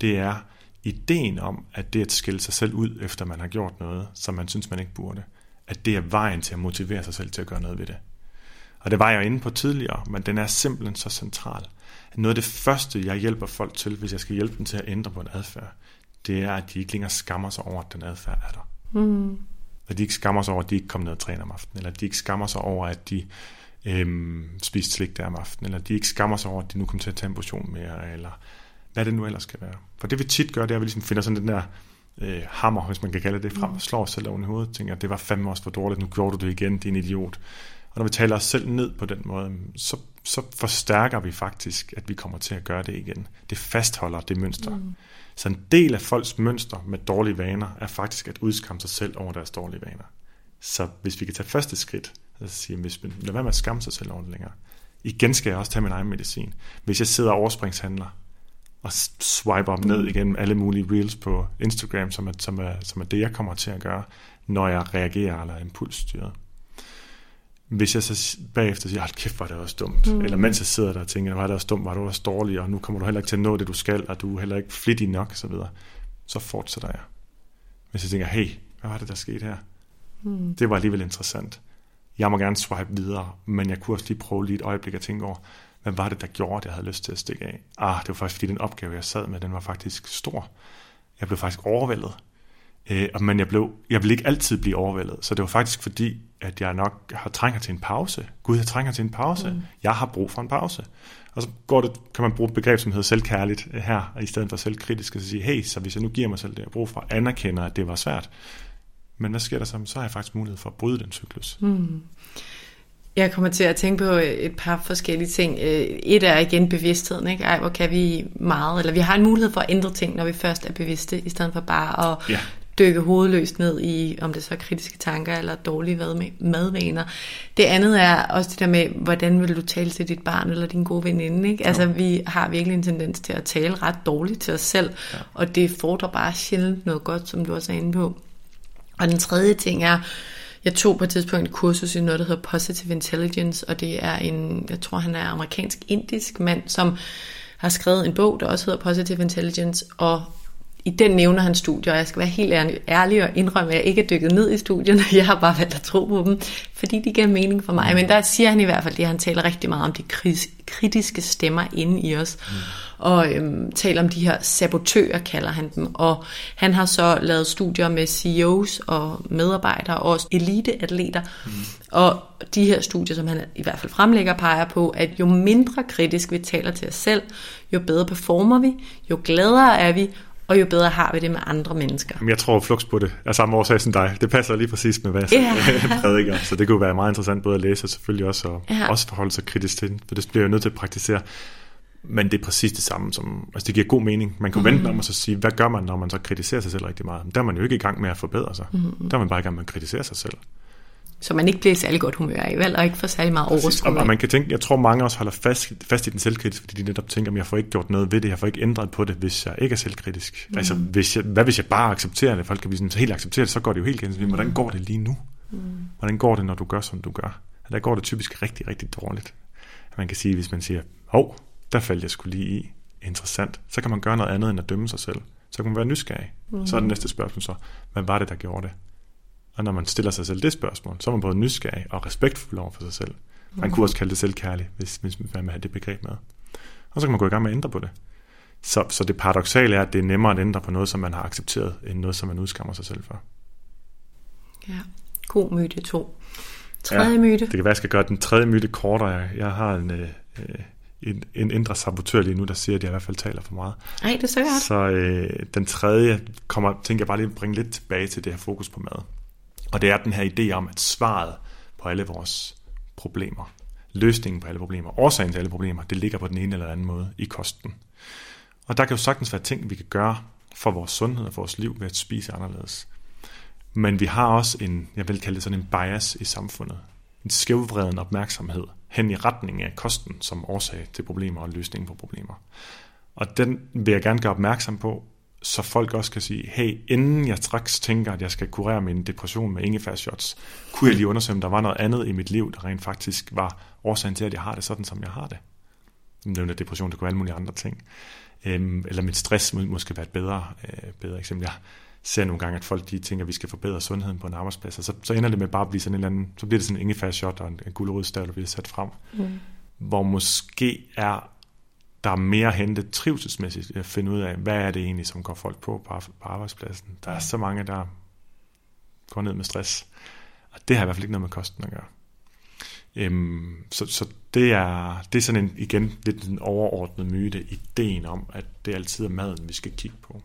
Det er ideen om, at det at skille sig selv ud, efter man har gjort noget, som man synes, man ikke burde, at det er vejen til at motivere sig selv til at gøre noget ved det. Og det var jeg inde på tidligere, men den er simpelthen så central. At noget af det første, jeg hjælper folk til, hvis jeg skal hjælpe dem til at ændre på en adfærd, det er, at de ikke længere skammer sig over, at den adfærd er der. Mm. At de ikke skammer sig over, at de ikke kom ned og træner om aftenen, eller at de ikke skammer sig over, at de øhm, spiste slik der om aftenen, eller at de ikke skammer sig over, at de nu kommer til at tage en portion mere, eller hvad det nu ellers skal være. For det vi tit gør, det er, at vi ligesom finder sådan den der øh, hammer, hvis man kan kalde det, frem og slår os selv oven i hovedet, tænker, at det var fandme også for dårligt, nu gjorde du det igen, din idiot. Og når vi taler os selv ned på den måde, så, så forstærker vi faktisk, at vi kommer til at gøre det igen. Det fastholder det mønster. Mm. Så en del af folks mønster med dårlige vaner, er faktisk at udskamme sig selv over deres dårlige vaner. Så hvis vi kan tage første skridt, så sige, hvis man, lad være med at skamme sig selv over det længere. Igen skal jeg også tage min egen medicin. Hvis jeg sidder og overspringshandler, og swiper op ned igennem alle mulige reels på Instagram, som er, som, er, som er det, jeg kommer til at gøre, når jeg reagerer eller er impulsstyret. Hvis jeg så bagefter siger, hold kæft, var det også dumt. Mm. Eller mens jeg sidder der og tænker, var det også dumt, var du også dårlig, og nu kommer du heller ikke til at nå det, du skal, og du er heller ikke flittig nok, så videre. Så fortsætter jeg. Hvis jeg tænker, hey, hvad var det, der skete her? Mm. Det var alligevel interessant. Jeg må gerne swipe videre, men jeg kunne også lige prøve lige et øjeblik at tænke over, hvad var det, der gjorde, at jeg havde lyst til at stikke af? Ah, det var faktisk, fordi den opgave, jeg sad med, den var faktisk stor. Jeg blev faktisk overvældet. Øh, men jeg, blev, jeg vil ikke altid blive overvældet. Så det var faktisk fordi, at jeg nok har trænger til en pause. Gud, jeg trænger til en pause. Mm. Jeg har brug for en pause. Og så går det, kan man bruge et begreb, som hedder selvkærligt her, i stedet for selvkritisk, og så sige, hey, så hvis jeg nu giver mig selv det, jeg brug for, anerkender, at det var svært. Men hvad sker der så? Så har jeg faktisk mulighed for at bryde den cyklus. Mm. Jeg kommer til at tænke på et par forskellige ting. Et er igen bevidstheden, ikke? Ej, hvor kan vi meget, eller vi har en mulighed for at ændre ting, når vi først er bevidste, i stedet for bare at ja. dykke hovedløst ned i, om det så er kritiske tanker eller dårlige madvaner. Det andet er også det der med, hvordan vil du tale til dit barn eller din gode veninde, ikke? Altså, vi har virkelig en tendens til at tale ret dårligt til os selv, ja. og det fordrer bare sjældent noget godt, som du også er inde på. Og den tredje ting er, jeg tog på et tidspunkt et kursus i noget, der hedder Positive Intelligence, og det er en, jeg tror han er amerikansk-indisk mand, som har skrevet en bog, der også hedder Positive Intelligence, og i den nævner han studier, og jeg skal være helt ærlig og indrømme, at jeg ikke er dykket ned i studierne, (laughs) jeg har bare valgt at tro på dem, fordi de giver mening for mig. Men der siger han i hvert fald, at han taler rigtig meget om de kritiske stemmer inde i os, mm. og øhm, taler om de her sabotører, kalder han dem. Og han har så lavet studier med CEOs og medarbejdere, og også eliteatleter, mm. og de her studier, som han i hvert fald fremlægger, peger på, at jo mindre kritisk vi taler til os selv, jo bedre performer vi, jo gladere er vi, og jo bedre har vi det med andre mennesker. Jamen, jeg tror flux på det er samme årsag som dig. Det passer lige præcis med, hvad jeg yeah. (laughs) prædiker. Så det kunne være meget interessant både at læse og selvfølgelig også, og yeah. også forholde sig kritisk til for det bliver jo nødt til at praktisere. Men det er præcis det samme, som, altså det giver god mening. Man kan mm. vente om og så sige, hvad gør man, når man så kritiserer sig selv rigtig meget? Der er man jo ikke i gang med at forbedre sig. Mm. Der er man bare i gang med at kritisere sig selv. Så man ikke bliver særlig godt humør af, vel? Og ikke får særlig meget overskud Og man kan tænke, jeg tror mange også holder fast, fast i den selvkritisk, fordi de netop tænker, at jeg får ikke gjort noget ved det, jeg får ikke ændret på det, hvis jeg ikke er selvkritisk. Mm. Altså, hvis jeg, hvad hvis jeg bare accepterer det? Folk kan blive sådan, helt acceptere det, så går det jo helt galt. Hvordan går det lige nu? Mm. Hvordan går det, når du gør, som du gør? Og der går det typisk rigtig, rigtig dårligt. Man kan sige, hvis man siger, hov, der faldt jeg skulle lige i, interessant, så kan man gøre noget andet end at dømme sig selv. Så kan man være nysgerrig. Mm. Så er det næste spørgsmål så, hvad var det, der gjorde det? Og når man stiller sig selv det spørgsmål, så er man både nysgerrig og respektfuld over for sig selv. Man kunne også kalde det selvkærlig, hvis, hvis man vil have det begreb med. Og så kan man gå i gang med at ændre på det. Så, så det paradoxale er, at det er nemmere at ændre på noget, som man har accepteret, end noget, som man udskammer sig selv for. Ja, god myte 2. Tredje ja, myte. Det kan være, at jeg skal gøre den tredje myte kortere. Jeg har en, øh, en, en indre sabotør lige nu, der siger, at jeg i hvert fald taler for meget. Nej, det er så godt. Så øh, den tredje kommer, tænker jeg bare lige at bringe lidt tilbage til det her fokus på mad. Og det er den her idé om, at svaret på alle vores problemer, løsningen på alle problemer, årsagen til alle problemer, det ligger på den ene eller anden måde i kosten. Og der kan jo sagtens være ting, vi kan gøre for vores sundhed og for vores liv ved at spise anderledes. Men vi har også en, jeg vil kalde det sådan en bias i samfundet. En skævvreden opmærksomhed hen i retning af kosten som årsag til problemer og løsningen på problemer. Og den vil jeg gerne gøre opmærksom på, så folk også kan sige, hey, inden jeg straks tænker, at jeg skal kurere min depression med ingefærshots, kunne jeg lige undersøge, om der var noget andet i mit liv, der rent faktisk var årsagen til, at jeg har det sådan, som jeg har det. Nævner depression, det kunne være alle mulige andre ting. Øhm, eller mit stress må, måske være et bedre, øh, bedre eksempel. Jeg ser nogle gange, at folk de tænker, at vi skal forbedre sundheden på en arbejdsplads, og så, så ender det med bare at blive sådan en eller anden, så bliver det sådan en ingefærshot og en, en gulerodstav, der bliver sat frem. Mm. Hvor måske er der er mere hentet trivselsmæssigt at finde ud af, hvad er det egentlig, som går folk på på arbejdspladsen. Der er så mange, der går ned med stress. Og det har i hvert fald ikke noget med kosten at gøre. Øhm, så, så det er, det er sådan en, igen, lidt en overordnet myte, ideen om, at det altid er maden, vi skal kigge på.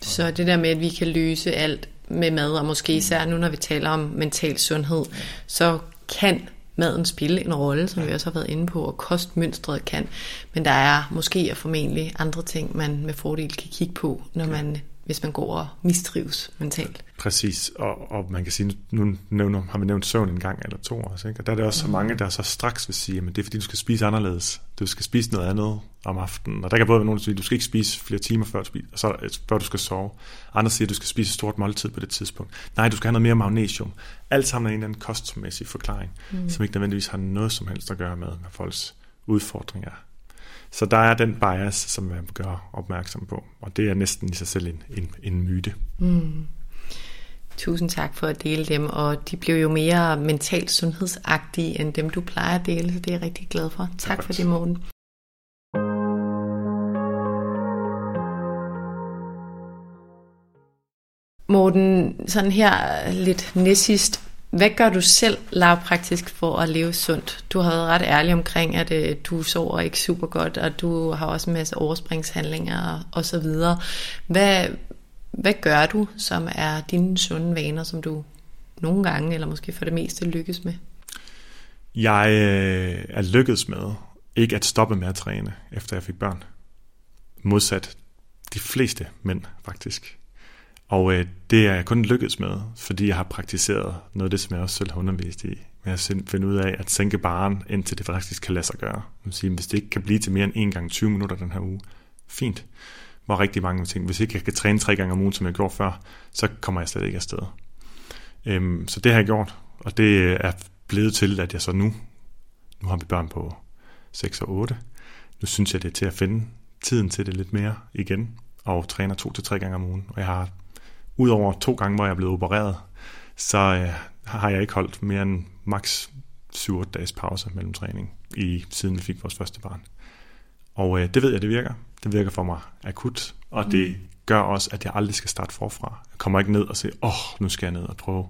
Så det der med, at vi kan løse alt med mad, og måske især nu, når vi taler om mental sundhed, så kan maden spille en rolle, som vi også har været inde på, og kostmønstret kan. Men der er måske og formentlig andre ting, man med fordel kan kigge på, når man hvis man går og mistrives mentalt. Præcis, og, og man kan sige, nu nævner, har vi nævnt søvn en gang eller to også, ikke? og der er det også så mange, der så straks vil sige, at det er fordi, du skal spise anderledes. Du skal spise noget andet om aftenen, og der kan både være nogen, der siger, at du skal ikke spise flere timer før du, spiser, så, før du skal sove. Andre siger, at du skal spise et stort måltid på det tidspunkt. Nej, du skal have noget mere magnesium. Alt sammen er en eller anden kostmæssig forklaring, mm. som ikke nødvendigvis har noget som helst at gøre med, med folks udfordringer så der er den bias, som man gør opmærksom på, og det er næsten i sig selv en, en, en myte. Mm. Tusind tak for at dele dem, og de blev jo mere mentalt sundhedsagtige end dem, du plejer at dele, så det er jeg rigtig glad for. Tak, for det, Morten. Morten, sådan her lidt næstsidst, hvad gør du selv lavpraktisk for at leve sundt? Du har været ret ærlig omkring, at øh, du sover ikke super godt, og du har også en masse overspringshandlinger og så videre. Hvad, hvad gør du, som er dine sunde vaner, som du nogle gange, eller måske for det meste, lykkes med? Jeg øh, er lykkedes med ikke at stoppe med at træne, efter jeg fik børn. Modsat de fleste mænd, faktisk. Og øh, det er jeg kun lykkedes med, fordi jeg har praktiseret noget af det, som jeg også selv har undervist i. Med at finde ud af at sænke baren, indtil det faktisk kan lade sig gøre. Man siger, hvis det ikke kan blive til mere end 1 gang 20 minutter den her uge, fint. Hvor rigtig mange ting. Hvis ikke jeg kan træne tre gange om ugen, som jeg gjorde før, så kommer jeg slet ikke afsted. Øhm, så det har jeg gjort, og det er blevet til, at jeg så nu, nu har vi børn på 6 og 8, nu synes jeg, det er til at finde tiden til det lidt mere igen, og træner to til tre gange om ugen. Og jeg har Udover to gange, hvor jeg er blevet opereret, så øh, har jeg ikke holdt mere end maks 7 dages pause mellem træning, i, siden vi fik vores første barn. Og øh, det ved jeg, det virker. Det virker for mig akut, og mm. det gør også, at jeg aldrig skal starte forfra. Jeg kommer ikke ned og siger, åh, oh, nu skal jeg ned og prøve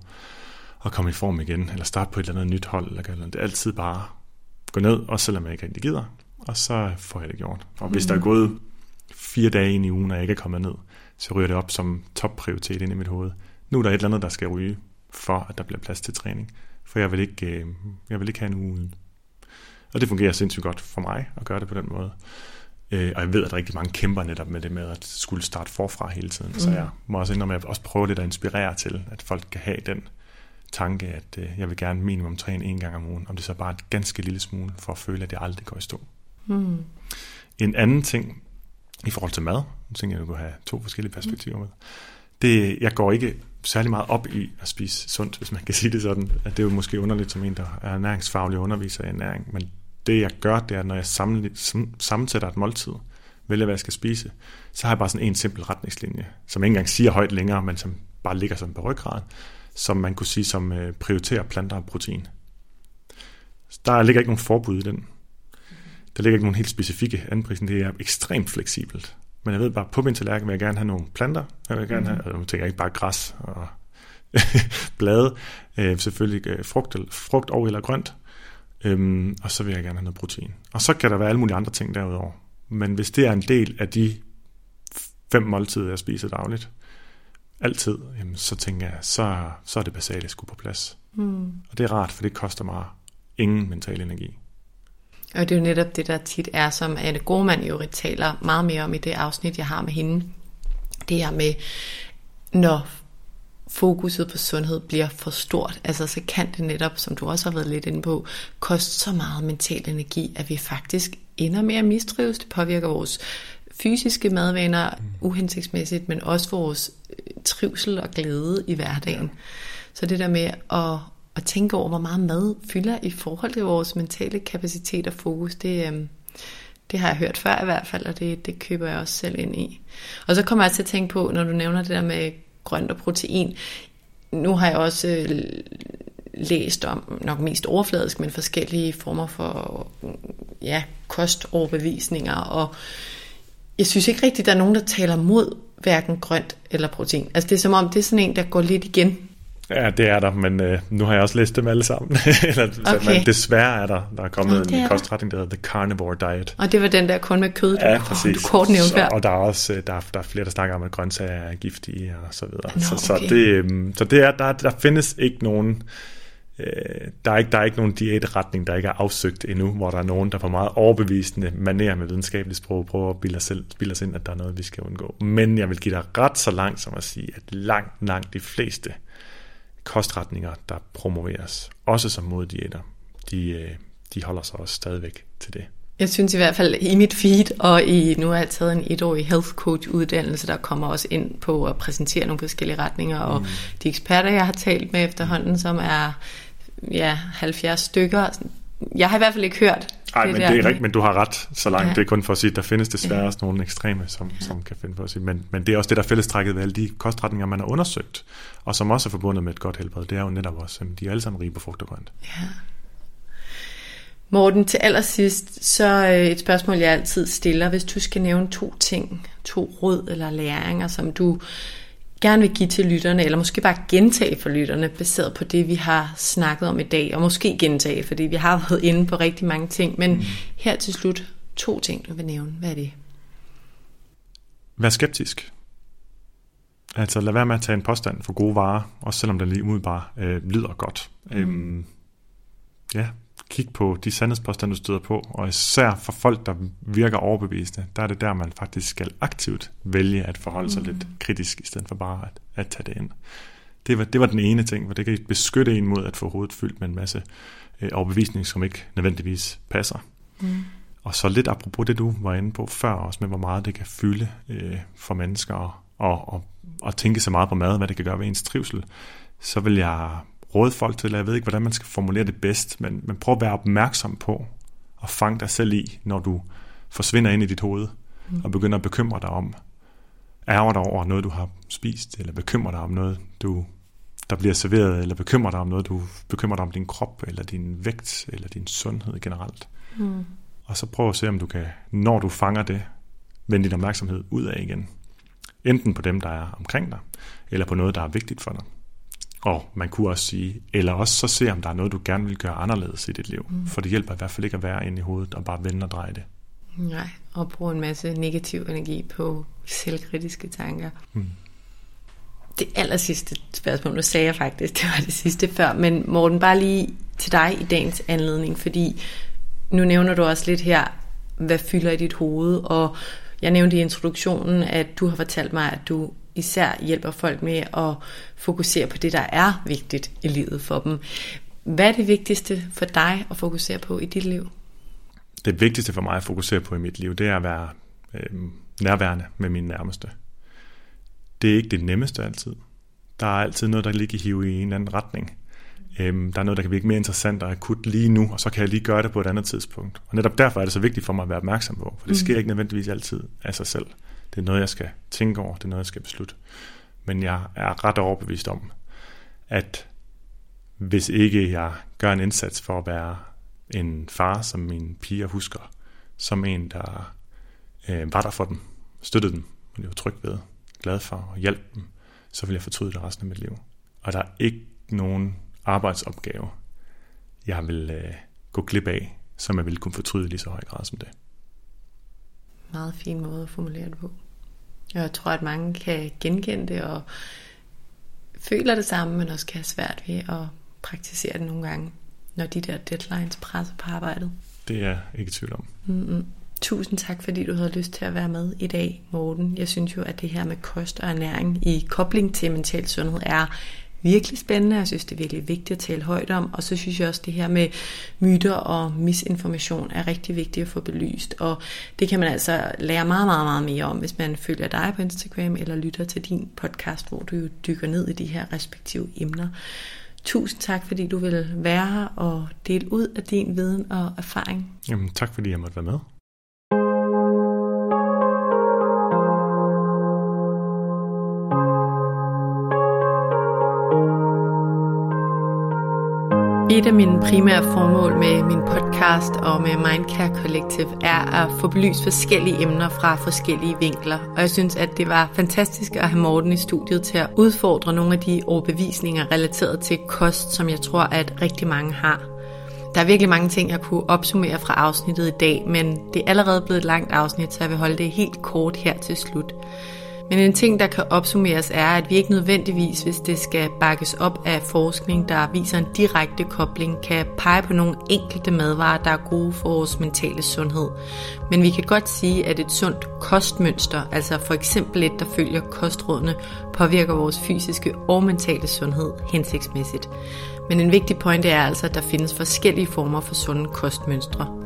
at komme i form igen, eller starte på et eller andet nyt hold. Eller, eller det er altid bare gå ned, også selvom jeg ikke rigtig gider, og så får jeg det gjort. Og hvis mm. der er gået fire dage ind i ugen, og jeg ikke er kommet ned, så ryger det op som topprioritet ind i mit hoved. Nu er der et eller andet, der skal ryge, for at der bliver plads til træning. For jeg vil ikke, øh, jeg vil ikke have en uge uden. Og det fungerer sindssygt godt for mig at gøre det på den måde. Øh, og jeg ved, at rigtig mange kæmper netop med det med at skulle starte forfra hele tiden. Mm. Så jeg må også indrømme, at jeg også prøve lidt at inspirere til, at folk kan have den tanke, at øh, jeg vil gerne minimum træne en gang om ugen, om det så bare er et ganske lille smule, for at føle, at det aldrig går i stå. Mm. En anden ting, i forhold til mad, nu tænker jeg, at du kunne have to forskellige perspektiver med. Det, jeg går ikke særlig meget op i at spise sundt, hvis man kan sige det sådan. At det er jo måske underligt som en, der er ernæringsfaglig underviser i ernæring, men det jeg gør, det er, når jeg sammensætter et måltid, vælger hvad jeg skal spise, så har jeg bare sådan en simpel retningslinje, som ikke engang siger højt længere, men som bare ligger som på ryggraden, som man kunne sige som øh, prioriterer planter og protein. Der ligger ikke nogen forbud i den. Der ligger ikke nogen helt specifikke anprisning. Det er ekstremt fleksibelt. Men jeg ved bare, på min tallerken vil jeg gerne have nogle planter. Jeg vil gerne have, mhm. og tænker jeg ikke bare græs og (laughs) blade. Øh, selvfølgelig øh, frugt, frugt og eller grønt. Øhm, og så vil jeg gerne have noget protein. Og så kan der være alle mulige andre ting derudover. Men hvis det er en del af de fem måltider, jeg spiser dagligt, altid, jamen, så tænker jeg, så, så er det basale skulle på plads. Mm. Og det er rart, for det koster mig ingen mental energi. Og det er jo netop det, der tit er, som Anne Gormand jo taler meget mere om i det afsnit, jeg har med hende. Det her med, når fokuset på sundhed bliver for stort, altså så kan det netop, som du også har været lidt inde på, koste så meget mental energi, at vi faktisk ender med at mistrives. Det påvirker vores fysiske madvaner uhensigtsmæssigt, men også vores øh, trivsel og glæde i hverdagen. Så det der med at, at tænke over, hvor meget mad fylder i forhold til vores mentale kapacitet og fokus, det, øhm, det har jeg hørt før i hvert fald, og det, det køber jeg også selv ind i. Og så kommer jeg til at tænke på, når du nævner det der med grønt og protein, nu har jeg også øh, læst om, nok mest overfladisk, men forskellige former for mm, ja, kostoverbevisninger, og jeg synes ikke rigtigt, der er nogen, der taler mod hverken grønt eller protein. Altså det er som om, det er sådan en, der går lidt igen Ja, det er der, men øh, nu har jeg også læst dem alle sammen. (laughs) Eller, okay. så, men desværre er der, der er kommet ja, en kostretning, der hedder The Carnivore Diet. Og det var den der kun med kød, ja, præcis. du kort nævnte her. Og der er også øh, der er, der er flere, der snakker om, at grøntsager er giftige og så videre. Nå, så, okay. så, det, øhm, så det er, der, der findes ikke nogen... Øh, der, er ikke, der er ikke nogen diætretning, der ikke er afsøgt endnu, hvor der er nogen, der på meget overbevisende manerer med videnskabeligt sprog prøver at bilde os, selv, bilde os ind, at der er noget, vi skal undgå. Men jeg vil give dig ret så langt som at sige, at langt, langt de fleste kostretninger, der promoveres, også som moddiæter, de, øh, de holder sig også stadigvæk til det. Jeg synes i hvert fald i mit feed, og i, nu har jeg taget en etårig health coach uddannelse, der kommer også ind på at præsentere nogle forskellige retninger, og mm. de eksperter, jeg har talt med efterhånden, som er ja, 70 stykker, jeg har i hvert fald ikke hørt Nej, men det er rigtigt, men du har ret så langt. Ja. Det er kun for at sige, at der findes desværre ja. også nogle ekstreme, som, ja. som kan finde på at sige. Men, men det er også det, der er fællestrækket ved alle de kostretninger, man har undersøgt, og som også er forbundet med et godt helbred. Det er jo netop også, at de er alle sammen rige på frugt og grønt. Ja. Morten, til allersidst, så øh, et spørgsmål, jeg altid stiller. Hvis du skal nævne to ting, to råd eller læringer, som du gerne vil give til lytterne, eller måske bare gentage for lytterne, baseret på det, vi har snakket om i dag, og måske gentage, fordi vi har (laughs) været inde på rigtig mange ting, men mm. her til slut, to ting, du vil nævne. Hvad er det? Vær skeptisk. Altså lad være med at tage en påstand for gode varer, også selvom den lige umiddelbart øh, lyder godt. Mm. Øhm, ja, kig på de sandhedspåstande, du støder på, og især for folk, der virker overbevisende, der er det der, man faktisk skal aktivt vælge at forholde sig mm. lidt kritisk, i stedet for bare at, at tage det ind. Det var, det var den ene ting, for det kan beskytte en mod at få hovedet fyldt med en masse øh, overbevisning, som ikke nødvendigvis passer. Mm. Og så lidt apropos det, du var inde på før, også med hvor meget det kan fylde øh, for mennesker, og, og, og, og tænke så meget på mad, hvad det kan gøre ved ens trivsel, så vil jeg råde folk til, jeg ved ikke, hvordan man skal formulere det bedst, men, men prøv at være opmærksom på at fange dig selv i, når du forsvinder ind i dit hoved, mm. og begynder at bekymre dig om, ærger dig over noget, du har spist, eller bekymre dig om noget, du, der bliver serveret, eller bekymre dig om noget, du bekymrer dig om din krop, eller din vægt, eller din sundhed generelt. Mm. Og så prøv at se, om du kan, når du fanger det, vende din opmærksomhed ud af igen. Enten på dem, der er omkring dig, eller på noget, der er vigtigt for dig. Og man kunne også sige, eller også så se, om der er noget, du gerne vil gøre anderledes i dit liv. Mm. For det hjælper i hvert fald ikke at være inde i hovedet og bare vende og dreje det. Nej, og bruge en masse negativ energi på selvkritiske tanker. Mm. Det aller sidste spørgsmål, nu sagde jeg faktisk, det var det sidste før, men Morten, bare lige til dig i dagens anledning, fordi nu nævner du også lidt her, hvad fylder i dit hoved, og jeg nævnte i introduktionen, at du har fortalt mig, at du især hjælper folk med at fokusere på det, der er vigtigt i livet for dem. Hvad er det vigtigste for dig at fokusere på i dit liv? Det vigtigste for mig at fokusere på i mit liv, det er at være øh, nærværende med mine nærmeste. Det er ikke det nemmeste altid. Der er altid noget, der ligger i hive i en anden retning. Øhm, der er noget, der kan virke mere interessant og akut lige nu, og så kan jeg lige gøre det på et andet tidspunkt. Og netop derfor er det så vigtigt for mig at være opmærksom på, for det sker ikke nødvendigvis altid af sig selv. Det er noget, jeg skal tænke over, det er noget, jeg skal beslutte. Men jeg er ret overbevist om, at hvis ikke jeg gør en indsats for at være en far, som mine piger husker, som en, der øh, var der for dem, støttede dem, og de var tryg ved, glad for og hjalp dem, så vil jeg fortryde det resten af mit liv. Og der er ikke nogen arbejdsopgave, jeg vil øh, gå glip af, som jeg vil kunne fortryde lige så høj grad som det. Meget fin måde at formulere det på. Jeg tror, at mange kan genkende det og føler det samme, men også kan have svært ved at praktisere det nogle gange, når de der deadlines presser på arbejdet. Det er jeg ikke i tvivl om. Mm-hmm. Tusind tak, fordi du havde lyst til at være med i dag, Morten. Jeg synes jo, at det her med kost og ernæring i kobling til mental sundhed er virkelig spændende. Jeg synes, det er virkelig vigtigt at tale højt om. Og så synes jeg også, det her med myter og misinformation er rigtig vigtigt at få belyst. Og det kan man altså lære meget, meget, meget mere om, hvis man følger dig på Instagram eller lytter til din podcast, hvor du jo dykker ned i de her respektive emner. Tusind tak, fordi du vil være her og dele ud af din viden og erfaring. Jamen, tak fordi jeg måtte være med. Et af mine primære formål med min podcast og med Mindcare Collective er at få belyst forskellige emner fra forskellige vinkler. Og jeg synes, at det var fantastisk at have Morten i studiet til at udfordre nogle af de overbevisninger relateret til kost, som jeg tror, at rigtig mange har. Der er virkelig mange ting, jeg kunne opsummere fra afsnittet i dag, men det er allerede blevet et langt afsnit, så jeg vil holde det helt kort her til slut. Men en ting, der kan opsummeres, er, at vi ikke nødvendigvis, hvis det skal bakkes op af forskning, der viser en direkte kobling, kan pege på nogle enkelte madvarer, der er gode for vores mentale sundhed. Men vi kan godt sige, at et sundt kostmønster, altså for eksempel et, der følger kostrådene, påvirker vores fysiske og mentale sundhed hensigtsmæssigt. Men en vigtig pointe er altså, at der findes forskellige former for sunde kostmønstre.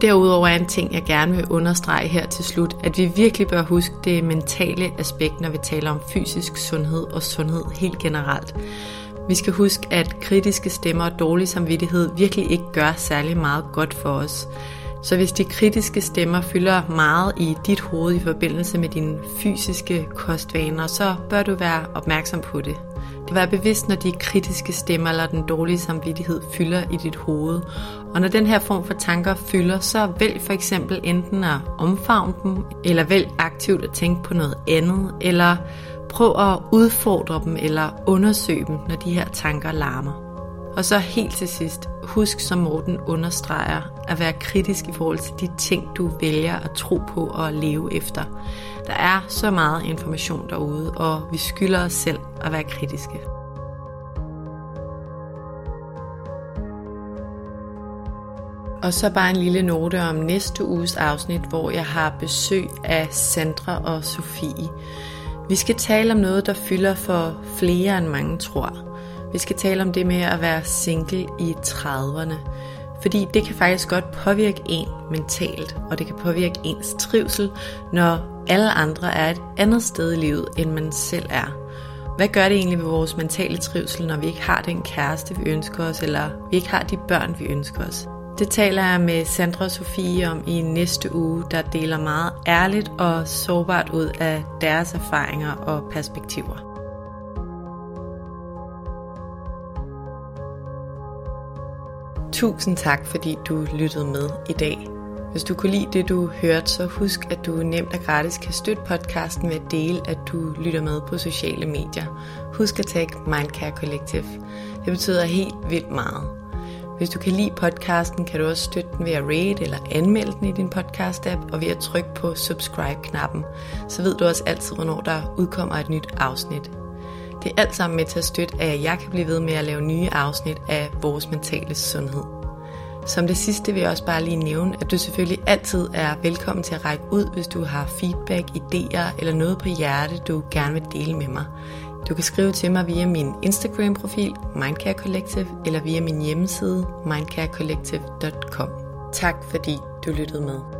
Derudover er en ting, jeg gerne vil understrege her til slut, at vi virkelig bør huske det mentale aspekt, når vi taler om fysisk sundhed og sundhed helt generelt. Vi skal huske, at kritiske stemmer og dårlig samvittighed virkelig ikke gør særlig meget godt for os. Så hvis de kritiske stemmer fylder meget i dit hoved i forbindelse med dine fysiske kostvaner, så bør du være opmærksom på det. Det være bevidst, når de kritiske stemmer eller den dårlige samvittighed fylder i dit hoved. Og når den her form for tanker fylder, så vælg for eksempel enten at omfavne dem, eller vælg aktivt at tænke på noget andet, eller prøv at udfordre dem eller undersøge dem, når de her tanker larmer. Og så helt til sidst, husk som Morten understreger, at være kritisk i forhold til de ting, du vælger at tro på og leve efter. Der er så meget information derude, og vi skylder os selv at være kritiske. Og så bare en lille note om næste uges afsnit, hvor jeg har besøg af Sandra og Sofie. Vi skal tale om noget, der fylder for flere end mange tror. Vi skal tale om det med at være single i 30'erne. Fordi det kan faktisk godt påvirke en mentalt, og det kan påvirke ens trivsel, når alle andre er et andet sted i livet, end man selv er. Hvad gør det egentlig ved vores mentale trivsel, når vi ikke har den kæreste, vi ønsker os, eller vi ikke har de børn, vi ønsker os? Det taler jeg med Sandra og Sofie om i næste uge, der deler meget ærligt og sårbart ud af deres erfaringer og perspektiver. Tusind tak, fordi du lyttede med i dag. Hvis du kunne lide det, du hørte, så husk, at du nemt og gratis kan støtte podcasten ved at dele, at du lytter med på sociale medier. Husk at tagge Mindcare Collective. Det betyder helt vildt meget. Hvis du kan lide podcasten, kan du også støtte den ved at rate eller anmelde den i din podcast-app, og ved at trykke på subscribe-knappen. Så ved du også altid, hvornår der udkommer et nyt afsnit. Det er alt sammen med til at støtte, at jeg kan blive ved med at lave nye afsnit af vores mentale sundhed. Som det sidste vil jeg også bare lige nævne, at du selvfølgelig altid er velkommen til at række ud, hvis du har feedback, idéer eller noget på hjerte, du gerne vil dele med mig. Du kan skrive til mig via min Instagram-profil, Mindcare Collective, eller via min hjemmeside, mindcarecollective.com. Tak fordi du lyttede med.